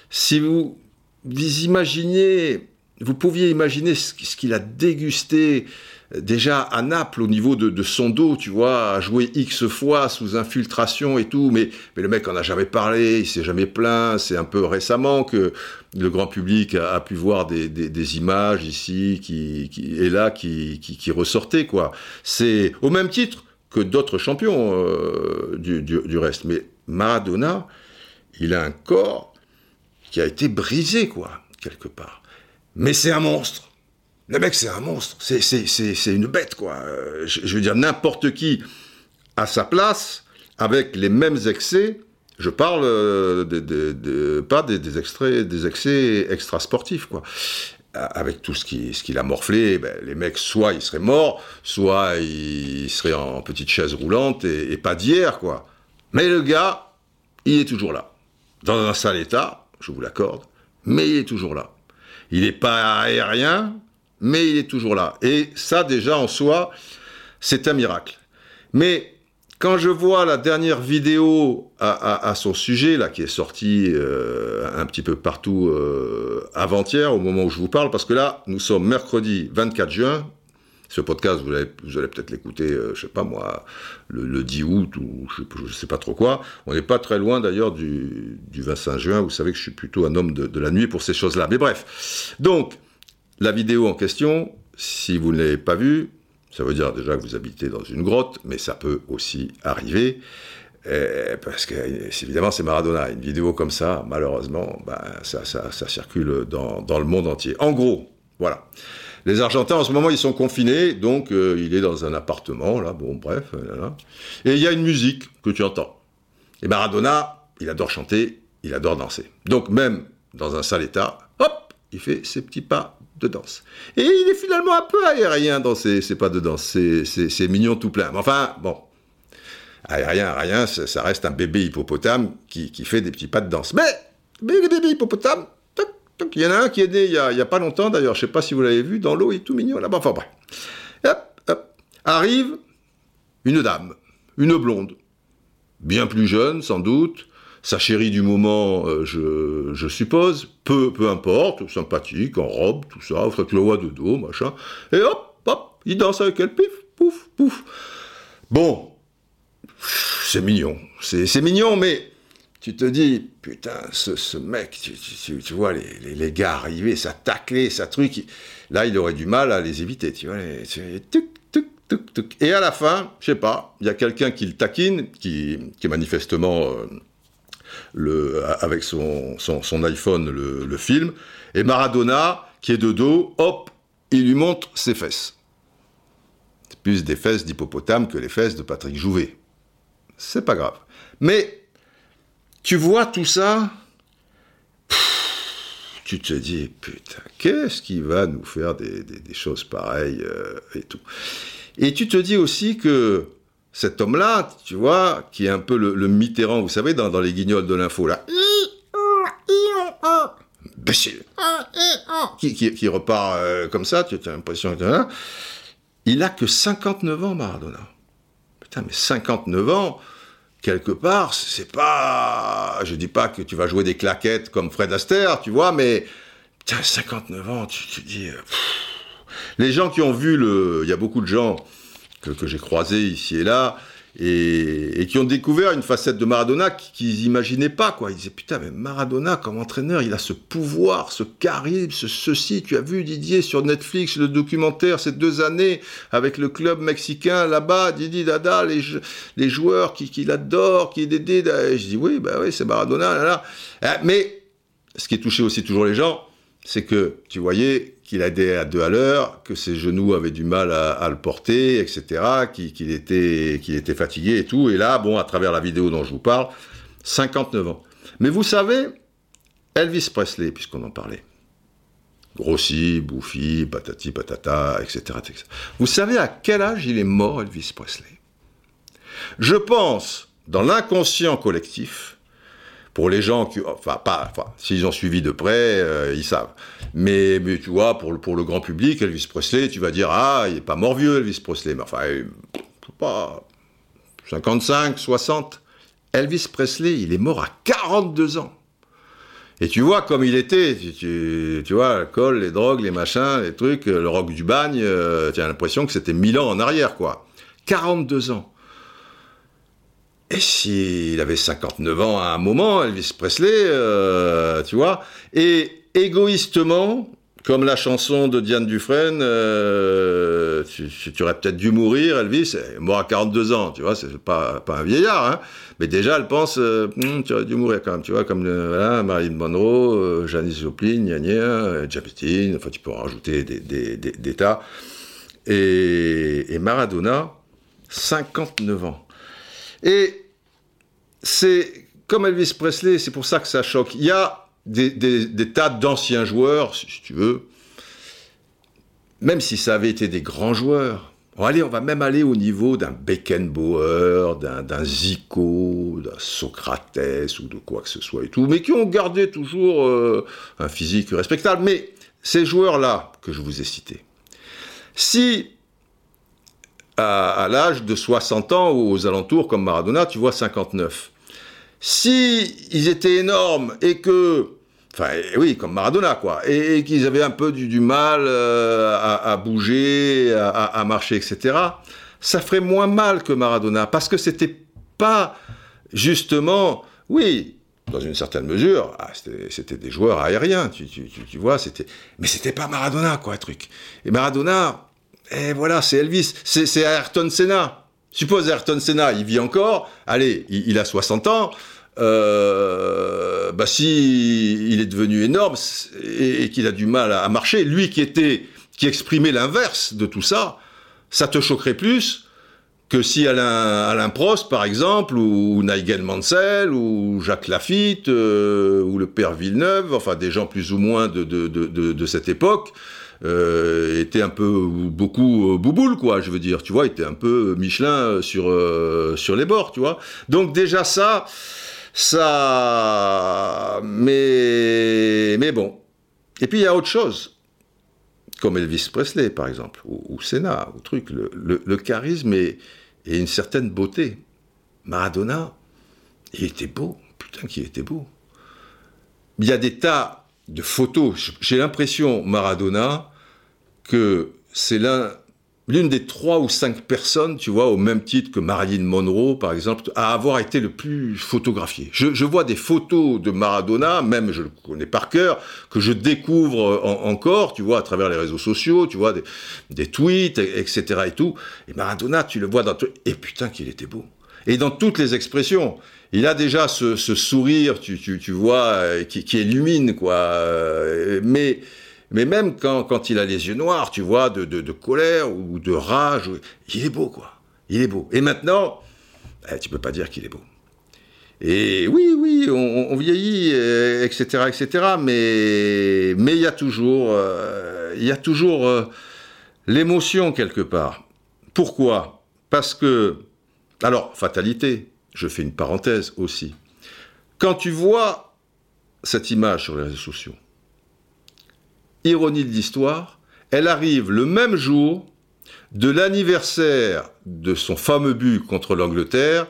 Si vous, vous imaginez vous pouviez imaginer ce qu'il a dégusté euh, déjà à Naples au niveau de, son dos, tu vois, à jouer X fois sous infiltration et tout, mais, le mec en a jamais parlé, il s'est jamais plaint, c'est un peu récemment que le grand public a, pu voir des, images ici et là qui, ressortaient, quoi. C'est au même titre que d'autres champions euh, du reste, mais Maradona, il a un corps qui a été brisé, quoi, quelque part. Mais c'est un monstre. Le mec, c'est un monstre. C'est une bête, quoi. Euh, je, veux dire, n'importe qui à sa place, avec les mêmes excès, je parle euh, de, pas des, extraits, des excès extra-sportifs, quoi. Avec tout ce qu'il ce qu'il a morflé, ben, les mecs, soit ils seraient morts, soit ils seraient en petite chaise roulante et, et pas d'hier, quoi. Mais le gars, il est toujours là. Dans un sale état, je vous l'accorde, mais il est toujours là. Il n'est pas aérien, mais il est toujours là. Et ça, déjà, en soi, c'est un miracle. Mais quand je vois la dernière vidéo à, son sujet, là, qui est sortie euh, un petit peu partout euh, avant-hier, au moment où je vous parle, parce que là, nous sommes mercredi 24 juin, ce podcast, vous, allez, peut-être l'écouter, euh, je sais pas moi, le, 10 août ou je sais, sais pas trop quoi. On n'est pas très loin d'ailleurs du, 25 juin. Vous savez que je suis plutôt un homme de, la nuit pour ces choses-là. Mais bref. Donc, la vidéo en question, si vous ne l'avez pas vue, ça veut dire déjà que vous habitez dans une grotte, mais ça peut aussi arriver. Euh, parce que évidemment c'est Maradona. Une vidéo comme ça, malheureusement, ben, ça, circule dans, le monde entier. En gros, voilà. Les Argentins, en ce moment, ils sont confinés, donc euh, il est dans un appartement, là, bon, bref, là, là. et il y a une musique que tu entends. Et Maradona, il adore chanter, il adore danser. Donc même dans un sale état, hop, il fait ses petits pas de danse. Et il est finalement un peu aérien dans ses, ses pas de danse, c'est mignon tout plein. Mais enfin, bon, aérien, aérien, ça, reste un bébé hippopotame qui, qui, fait des petits pas de danse. Mais, bébé hippopotame, il y en a un qui est né il y a, pas longtemps d'ailleurs, je sais pas si vous l'avez vu, dans l'eau, il est tout mignon là-bas. Enfin bref. Hop, hop. Arrive une dame, une blonde, bien plus jeune sans doute, sa chérie du moment, euh, je, je, suppose, peu, peu importe, sympathique, en robe, tout ça, enfin, tu la vois de dos, machin, et hop, hop, il danse avec elle, pif, pouf, pouf. Bon, c'est mignon, c'est mignon, mais tu te dis, putain, ce, ce mec, tu, tu, tu vois les, les, les, gars arriver, ça tacler, ça truc, là, il aurait du mal à les éviter, tu vois, tuc, tuc, tuc. Et à la fin, je sais pas, il y a quelqu'un qui le taquine, qui, qui est manifestement... Euh, avec son, iPhone le, le, film, et Maradona, qui est de dos, hop, il lui montre ses fesses. Plus des fesses d'hippopotame que les fesses de Patrick Jouvet. C'est pas grave. Mais tu vois tout ça, tu te dis, putain, qu'est-ce qui va nous faire des, des, choses pareilles euh, et tout. Et tu te dis aussi que cet homme-là, tu vois, qui est un peu le, Mitterrand, vous savez, dans, dans les guignols de l'info, là. Imbécile. Qui, qui, qui repart euh, comme ça, tu as l'impression que. Hein, il a que 59 ans, Maradona. Putain, mais 59 ans, quelque part, c'est pas. Je dis pas que tu vas jouer des claquettes comme Fred Astaire, tu vois, mais. Putain, 59 ans, tu te dis. Euh, pff. Les gens qui ont vu le. Il y a beaucoup de gens que, que j'ai croisés ici et là, et, et, qui ont découvert une facette de Maradona qu'ils n'imaginaient pas, quoi. Ils disaient, putain, mais Maradona, comme entraîneur, il a ce pouvoir, ce charisme, ce ceci. Tu as vu, Didier, sur Netflix, le documentaire, ces deux années, avec le club mexicain, là-bas, Didi Dada, les, les joueurs qui, qui l'adorent, qui Dédé. Je dis, oui, bah oui, c'est Maradona, là, là. Ah, mais, ce qui touché aussi toujours les gens, c'est que tu voyais qu'il allait à deux à l'heure, que ses genoux avaient du mal à, le porter, etc., qu'il qu était, qu'il était fatigué et tout. Et là, bon, à travers la vidéo dont je vous parle, 59 ans. Mais vous savez, Elvis Presley, puisqu'on en parlait, grossi, bouffi, patati, patata, etc., etc. Vous savez à quel âge il est mort, Elvis Presley? Je pense, dans l'inconscient collectif, pour les gens qui, enfin pas, s'ils ont suivi de près, euh, ils savent. Mais, tu vois, pour le, grand public, Elvis Presley, tu vas dire ah, il est pas mort vieux, Elvis Presley, mais enfin, pas 55, 60. Elvis Presley, il est mort à 42 ans. Et tu vois comme il était, tu, vois, l'alcool, les drogues, les machins, les trucs, le rock du bagne, euh, tu as l'impression que c'était 1000 ans en arrière, quoi. 42 ans. Et s'il avait 59 ans à un moment, Elvis Presley, euh, tu vois, et égoïstement, comme la chanson de Diane Dufresne, euh, tu, aurais peut-être dû mourir, Elvis, mort à 42 ans, tu vois, c'est pas, pas un vieillard, hein, mais déjà elle pense, euh, hm, tu aurais dû mourir quand même, tu vois, comme voilà, Marilyn Monroe, Janis Joplin, gna gna, enfin tu peux en rajouter des tas, et, et Maradona, 59 ans. Et c'est comme Elvis Presley, c'est pour ça que ça choque. Il y a des, tas d'anciens joueurs, si tu veux, même si ça avait été des grands joueurs. Allez, on va même aller au niveau d'un Beckenbauer, d'un Zico, d'un Socrates ou de quoi que ce soit et tout, mais qui ont gardé toujours euh, un physique respectable. Mais ces joueurs-là que je vous ai cités, si à, l'âge de 60 ans ou aux alentours, comme Maradona, tu vois 59. Si ils étaient énormes et que, enfin oui, comme Maradona quoi, et, qu'ils avaient un peu du, mal euh, à, bouger, à, marcher, etc., ça ferait moins mal que Maradona parce que c'était pas justement, oui, dans une certaine mesure, ah, c'était des joueurs aériens, tu, tu vois, c'était, mais c'était pas Maradona quoi, truc. Et Maradona, et voilà, c'est Elvis, c'est Ayrton Senna. Suppose Ayrton Senna, il vit encore, allez, il, a 60 ans, euh, bah si il est devenu énorme et, qu'il a du mal à, marcher, lui qui était qui exprimait l'inverse de tout ça, ça te choquerait plus que si Alain, Alain Prost, par exemple, ou Nigel Mansell, ou Jacques Lafitte, euh, ou le père Villeneuve, enfin des gens plus ou moins de, de, de, de cette époque, euh, étaient un peu beaucoup euh, bouboule, quoi, je veux dire, tu vois, étaient un peu Michelin sur, euh, sur les bords, tu vois. Donc déjà ça, ça... Mais, mais bon. Et puis il y a autre chose comme Elvis Presley, par exemple, ou, ou Senna, ou truc, le, le, le charisme et, et, une certaine beauté. Maradona, il était beau, putain qu'il était beau. Il y a des tas de photos. J'ai l'impression, Maradona, que c'est l'un l'une des trois ou cinq personnes, tu vois, au même titre que Marilyn Monroe, par exemple, à avoir été le plus photographié. Je, vois des photos de Maradona, même je le connais par cœur, que je découvre en, encore, tu vois, à travers les réseaux sociaux, tu vois, des, des tweets, etc. et tout. Et Maradona, tu le vois dans. Et putain qu'il était beau. Et dans toutes les expressions. Il a déjà ce, sourire, tu, vois, qui, qui, illumine, quoi. Mais mais même quand, il a les yeux noirs, tu vois, de, colère ou de rage, il est beau, quoi. Il est beau. Et maintenant, eh, tu peux pas dire qu'il est beau. Et oui, oui, on, vieillit, etc., etc. Mais mais il y a toujours, euh, euh, l'émotion quelque part. Pourquoi? Parce que, alors, fatalité. Je fais une parenthèse aussi. Quand tu vois cette image sur les réseaux sociaux, ironie de l'histoire, elle arrive le même jour de l'anniversaire de son fameux but contre l'Angleterre.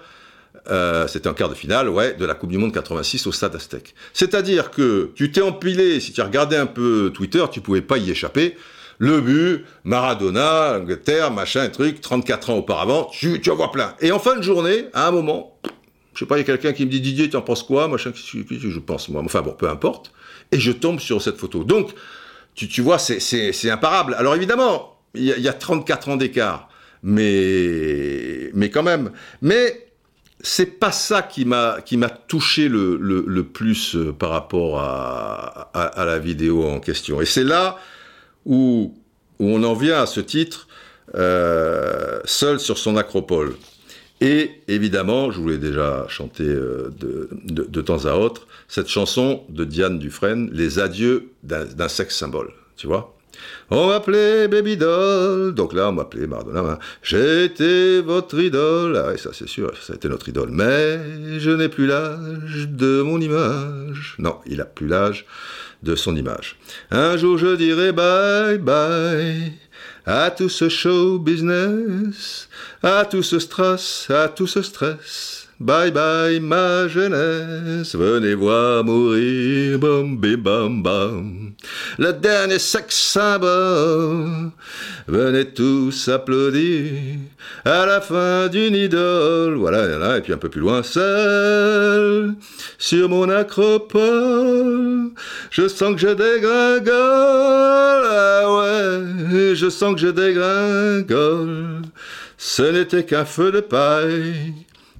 Euh, C'était un quart de finale, ouais, de la Coupe du Monde 86 au Stade Aztec. C'est-à-dire que tu t'es empilé, si tu regardais un peu Twitter, tu pouvais pas y échapper. Le but, Maradona, Angleterre, machin, truc, 34 ans auparavant, tu, en vois plein. Et en fin de journée, à un moment, je sais pas, il y a quelqu'un qui me dit Didier, tu en penses quoi Machin, je pense moi? Enfin bon, peu importe. Et je tombe sur cette photo. Donc, tu, vois, c'est imparable. Alors évidemment, il y, a 34 ans d'écart, mais, quand même. Mais c'est pas ça qui m'a touché le, plus euh, par rapport à, la vidéo en question. Et c'est là où, on en vient à ce titre, euh, seul sur son acropole. Et évidemment, je voulais déjà chanter euh, de, de, temps à autre cette chanson de Diane Dufresne, Les adieux d'un sexe symbole, tu vois on m'appelait Baby Doll, donc là on m'appelait Maradona. J'ai été votre idole, ah oui ça c'est sûr, ça a été notre idole. Mais je n'ai plus l'âge de mon image. Non, il a plus l'âge de son image. Un jour je dirai bye bye à tout ce show business, à tout ce stress, à tout ce stress. Bye bye ma jeunesse, venez voir mourir, bam bam bam. Le dernier sexe symbole, venez tous applaudir à la fin d'une idole. Voilà, en a, et puis un peu plus loin, seul sur mon acropole, je sens que je dégringole, ah ouais, je sens que je dégringole. Ce n'était qu'un feu de paille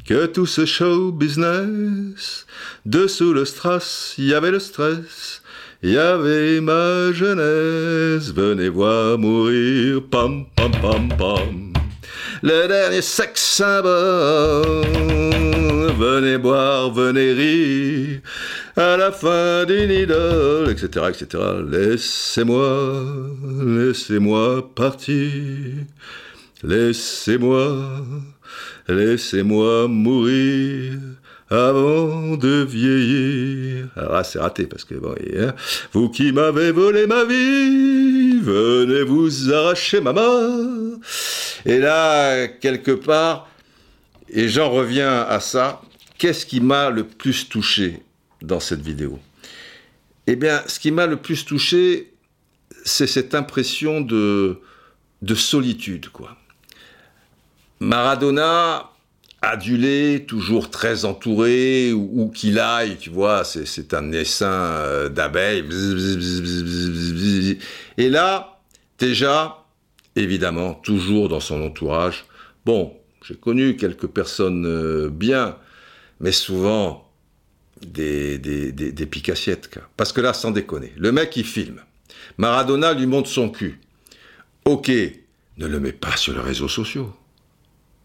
que tout ce show business. Dessous le strass, y avait le stress. Y avait ma jeunesse, venez voir mourir, pam pam pam pam. Le dernier sexe symbole, venez boire, venez rire, à la fin d'une idole, etc., etc. Laissez-moi, laissez-moi partir, laissez-moi Laissez-moi mourir avant de vieillir. Alors là, c'est raté parce que hein, vous qui m'avez volé ma vie, venez vous arracher ma mort. Et là, quelque part, et j'en reviens à ça, qu'est-ce qui m'a le plus touché dans cette vidéo? Eh bien, ce qui m'a le plus touché, c'est cette impression de, de solitude, quoi. Maradona, adulé, toujours très entouré, où, qu'il aille, tu vois, c'est un essaim euh, d'abeilles. Et là, déjà, évidemment, toujours dans son entourage. Bon, j'ai connu quelques personnes euh, bien, mais souvent des, des, des, picassiettes. Parce que là, sans déconner, le mec, il filme. Maradona lui montre son cul. ok, ne le mets pas sur les réseaux sociaux.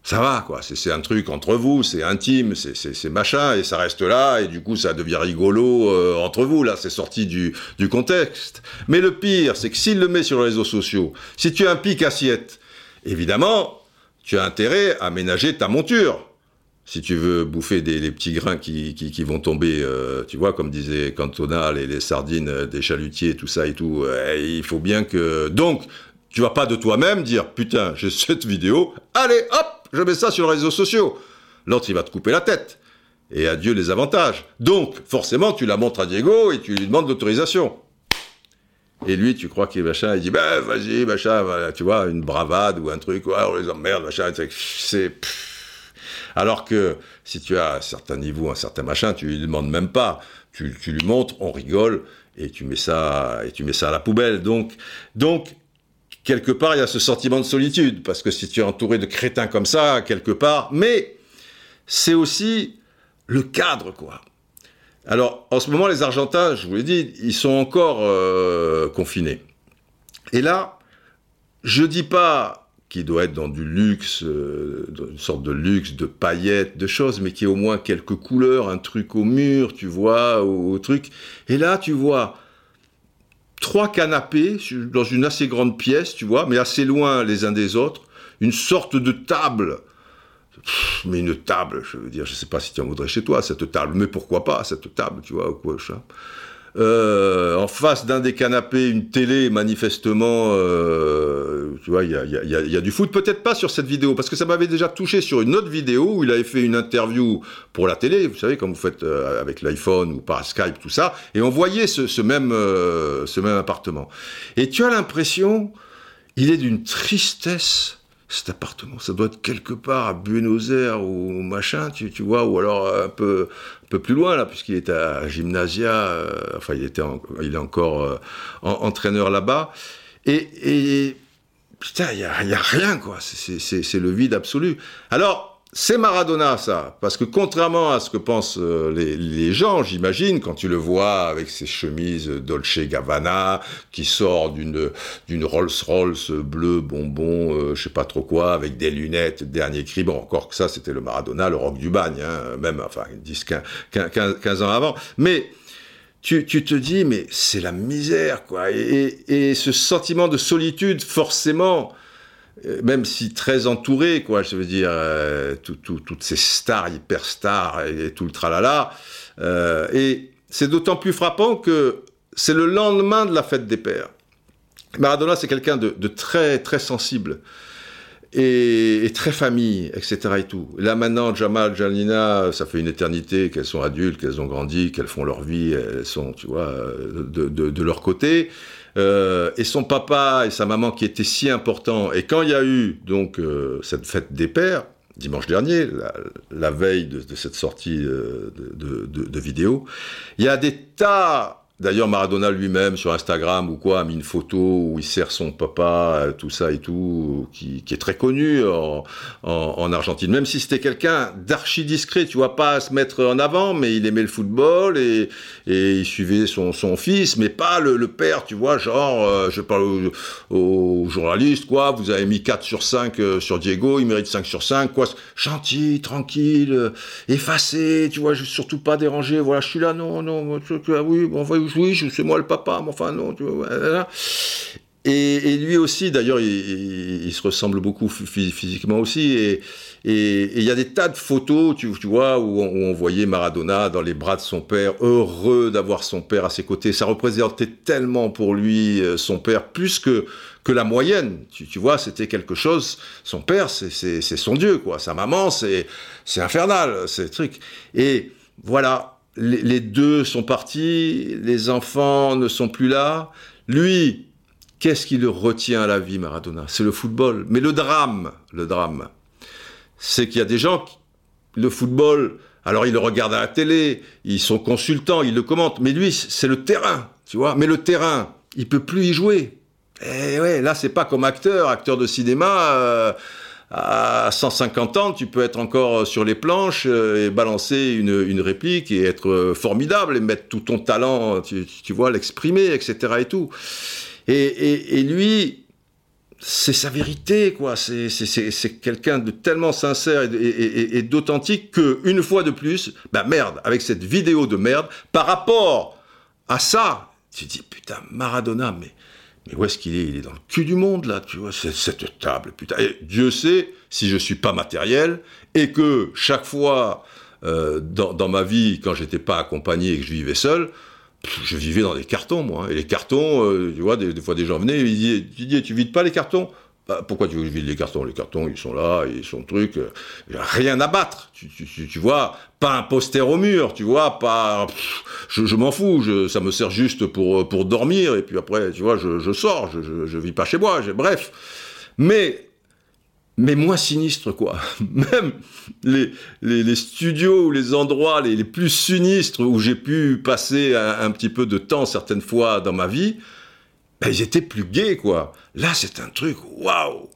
Ça va, quoi. C'est un truc entre vous, c'est intime, c'est machin, et ça reste là, et du coup, ça devient rigolo euh, entre vous. Là, c'est sorti du, contexte. Mais le pire, c'est que s'il le met sur les réseaux sociaux, si tu as un pic assiette, évidemment, tu as intérêt à ménager ta monture. Si tu veux bouffer des les petits grains qui, vont tomber, euh, tu vois, comme disait Cantona, les, les sardines des chalutiers, tout ça et tout, euh, il faut bien que... Donc, tu vas pas de toi-même dire, putain, j'ai cette vidéo, allez, hop, je mets ça sur les réseaux sociaux. L'autre, il va te couper la tête. Et adieu les avantages. Donc, forcément, tu la montres à Diego et tu lui demandes l'autorisation. Et lui, tu crois qu'il est machin, il dit, ben, vas-y, machin, tu vois, une bravade ou un truc, ouais, on les emmerde, machin, c'est... Alors que si tu as un certain niveau, un certain machin, tu lui demandes même pas. Tu, tu, lui montres, on rigole, et tu mets ça, et tu mets ça à la poubelle. Donc, donc, quelque part, il y a ce sentiment de solitude, parce que si tu es entouré de crétins comme ça, quelque part, mais c'est aussi le cadre, quoi. Alors, en ce moment, les Argentins, je vous l'ai dit, ils sont encore euh, confinés. Et là, je dis pas qu'il doit être dans du luxe, euh, dans une sorte de luxe, de paillettes, de choses, mais qui ait au moins quelques couleurs, un truc au mur, tu vois, au truc. Et là, tu vois trois canapés dans une assez grande pièce, tu vois, mais assez loin les uns des autres, une sorte de table. mais une table, je veux dire, je sais pas si tu en voudrais chez toi, cette table, mais pourquoi pas, cette table, tu vois, ou quoi, ça. Euh, en face d'un des canapés, une télé, manifestement, euh, tu vois, il y a, y, a, y a, du foot. Peut-être pas sur cette vidéo, parce que ça m'avait déjà touché sur une autre vidéo où il avait fait une interview pour la télé, vous savez, comme vous faites euh, avec l'iPhone ou par Skype, tout ça, et on voyait ce, ce même, euh, ce même appartement. Et tu as l'impression, il est d'une tristesse cet appartement, ça doit être quelque part à Buenos Aires ou machin, tu, tu vois, ou alors un peu, un peu plus loin là, puisqu'il est à Gymnasia, euh, enfin il était, en, il est encore euh, en, entraîneur là-bas, et, et putain, il y a, y a, rien quoi, c'est le vide absolu. Alors c'est Maradona, ça, parce que contrairement à ce que pensent euh, les, gens, j'imagine, quand tu le vois avec ses chemises Dolce Gabbana, qui sort d'une d'une Rolls-Royce bleu bonbon, euh, je sais pas trop quoi, avec des lunettes, dernier cri, bon, encore que ça, c'était le Maradona, le rock du bagne, hein, même, enfin, 10, 15, 15, 15 ans avant, mais... Tu, te dis, mais c'est la misère, quoi. Et, ce sentiment de solitude, forcément, même si très entouré, quoi, je veux dire, euh, tout, tout, toutes ces stars, hyper stars et, et tout le tralala. Euh, et c'est d'autant plus frappant que c'est le lendemain de la fête des pères. Maradona, c'est quelqu'un de, très, très sensible. Et, très famille, etc. et tout. Là maintenant, Jamal, Jalina, ça fait une éternité qu'elles sont adultes, qu'elles ont grandi, qu'elles font leur vie, elles sont, tu vois, de leur côté. Euh, et son papa et sa maman qui étaient si importants. Et quand il y a eu donc euh, cette fête des pères, dimanche dernier, la, la veille de, de, cette sortie euh, de, de, de, vidéo, il y a des tas D'ailleurs, Maradona lui-même sur Instagram ou quoi a mis une photo où il sert son papa, euh, tout ça et tout, qui, est très connu en, en, en Argentine. Même si c'était quelqu'un d'archi discret, tu vois, pas à se mettre en avant, mais il aimait le football et, il suivait son, fils, mais pas le, père, tu vois, genre, euh, je parle aux, journalistes, quoi, vous avez mis 4 sur 5 euh, sur Diego, il mérite 5 sur 5, quoi, gentil, tranquille, effacé, tu vois, surtout pas déranger, voilà, je suis là, non, non, oui, bon, voyez oui, c'est moi le papa, mais enfin non, tu vois. Et, lui aussi, d'ailleurs, il, se ressemble beaucoup physiquement aussi. Et il y a des tas de photos, tu, vois, où on, voyait Maradona dans les bras de son père, heureux d'avoir son père à ses côtés. Ça représentait tellement pour lui euh, son père, plus que que la moyenne. Tu, vois, c'était quelque chose. Son père, c'est son dieu, quoi. Sa maman, c'est c'est infernal, ces trucs. Et voilà, les deux sont partis, les enfants ne sont plus là. Lui, qu'est-ce qui le retient à la vie, Maradona? C'est le football. Mais le drame, le drame, c'est qu'il y a des gens, qui, le football, alors ils le regardent à la télé, ils sont consultants, ils le commentent, mais lui, c'est le terrain, tu vois? Mais le terrain, il peut plus y jouer. Et ouais, là, c'est pas comme acteur, acteur de cinéma. Euh, à 150 ans, tu peux être encore sur les planches euh, et balancer une, une réplique et être euh, formidable et mettre tout ton talent, tu, tu vois, l'exprimer, etc. et tout. Et, et, et lui, c'est sa vérité, quoi. C'est, quelqu'un de tellement sincère et, d'authentique que, une fois de plus, bah merde, avec cette vidéo de merde, par rapport à ça, tu dis, putain, Maradona, mais, mais où est-ce qu'il est? Il est dans le cul du monde, là, tu vois, cette table, putain. Et Dieu sait si je suis pas matériel et que chaque fois euh, dans, ma vie, quand j'étais pas accompagné et que je vivais seul, je vivais dans des cartons, moi. Hein. Et les cartons, euh, tu vois, des, fois des gens venaient, ils disaient, tu vides pas les cartons? Bah, pourquoi tu veux vider les cartons? Les cartons, ils sont là, ils sont trucs, euh, rien à battre, tu, vois, pas un poster au mur, tu vois, pas, je, m'en fous, je, ça me sert juste pour pour dormir et puis après, tu vois, je, sors, je, je, vis pas chez moi, bref. Mais mais moins sinistre, quoi. Même les, les, studios ou les endroits les, les plus sinistres où j'ai pu passer un, petit peu de temps certaines fois dans ma vie, ils étaient plus gays, quoi. Là, c'est un truc, waouh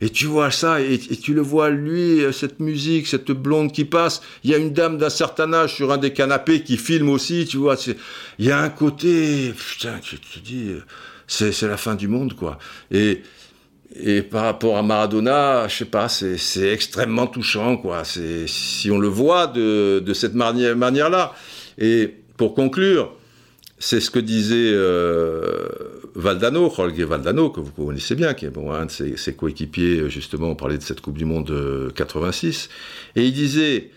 et tu vois ça, et, tu le vois, lui, cette musique, cette blonde qui passe. Il y a une dame d'un certain âge sur un des canapés qui filme aussi, tu vois. Il y a un côté, putain, tu te dis, c'est la fin du monde, quoi. Et, et par rapport à Maradona, je sais pas, c'est extrêmement touchant, quoi. Si on le voit de, de cette manière-là. Et pour conclure, c'est ce que disait euh, Valdano, Jorge Valdano, que vous connaissez bien, qui est bon, un de ses, coéquipiers, justement, on parlait de cette Coupe du Monde 86, et il disait,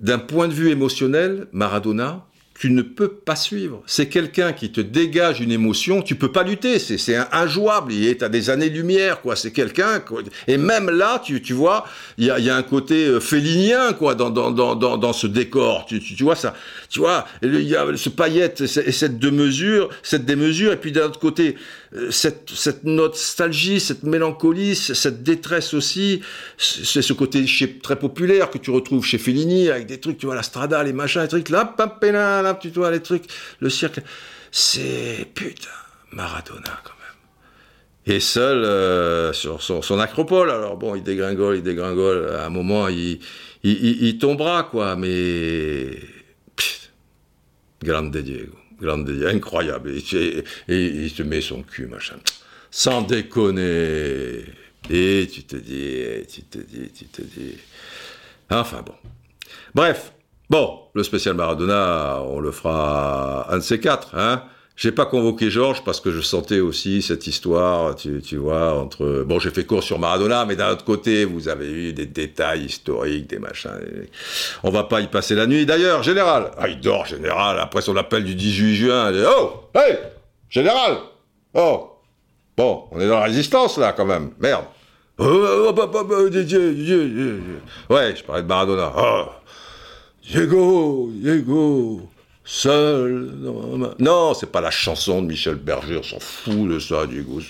d'un point de vue émotionnel, Maradona, tu ne peux pas suivre. C'est quelqu'un qui te dégage une émotion, tu peux pas lutter, c'est injouable, il est à des années-lumière, quoi. C'est quelqu'un, et même là, tu, tu vois, il y a, y a, un côté euh, félinien, quoi, dans, dans, dans, dans, ce décor. Tu, tu, vois ça, tu vois, il y a ce paillette et cette deux mesures, cette démesure, et puis d'un autre côté, euh, cette, nostalgie, cette mélancolie, cette détresse aussi, c'est ce côté très populaire que tu retrouves chez Fellini, avec des trucs, tu vois, la strada, les machins, les trucs, là, là, là, tu vois, les trucs, le cirque. C'est, putain, Maradona, quand même. Et seul euh, sur son, acropole, alors bon, il dégringole, il dégringole, à un moment, il, tombera, quoi, mais... grande Diego incroyable. Et, il te met son cul, machin. Sans déconner. Et tu te dis, tu te dis, tu te dis. Enfin bon. Bref. Bon, le spécial Maradona, on le fera un de ces quatre, hein. J'ai pas convoqué Georges parce que je sentais aussi cette histoire, tu, vois, entre... Bon, j'ai fait cours sur Maradona, mais d'un autre côté, vous avez eu des détails historiques, des machins. On va pas y passer la nuit. D'ailleurs, Général, ah, il dort, Général, après son appel du 18 juin, dit, Oh Hey Général Oh Bon, on est dans la résistance, là, quand même. Merde. Ouais, je parlais de Maradona. Oh Diego, Diego Seul. Non, c'est pas la chanson de Michel Berger, on s'en fout de ça, Diego,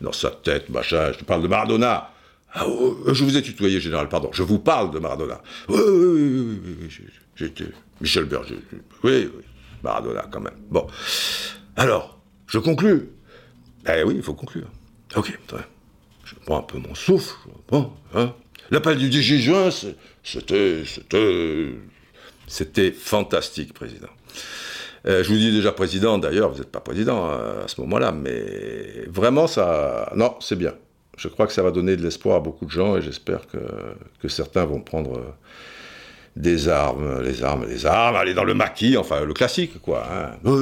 dans sa tête, machin. Je te parle de Maradona. Ah, oh, oh, je vous ai tutoyé, général, pardon. Je vous parle de Maradona. Oui, oui, oui, oui, oui, j'étais Michel Berger. Oui, oui, Maradona, quand même. Bon. Alors, je conclue. Eh oui, il faut conclure. Ok, Je prends un peu mon souffle. Bon, hein. L'appel du 10 juin, c'était, c'était, c'était fantastique, président. Euh, je vous dis déjà président, d'ailleurs, vous n'êtes pas président euh, à ce moment-là, mais vraiment, ça. Non, c'est bien. Je crois que ça va donner de l'espoir à beaucoup de gens et j'espère que, que, certains vont prendre euh, des armes, les armes, les armes, aller dans le maquis, enfin, le classique, quoi. Hein.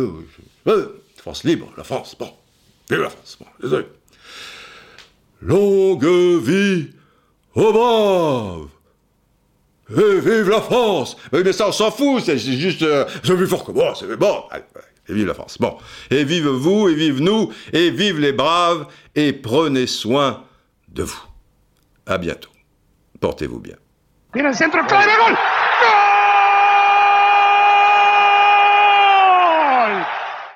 France libre, la France, bon. Vive la France, bon, désolé. Longue vie aux braves et vive la France Mais ça, on s'en fout, c'est juste... Euh, je vis fort que bon, c'est bon, et vive la France. Bon, et vive vous, et vive nous, et vive les braves, et prenez soin de vous. À bientôt. Portez-vous bien.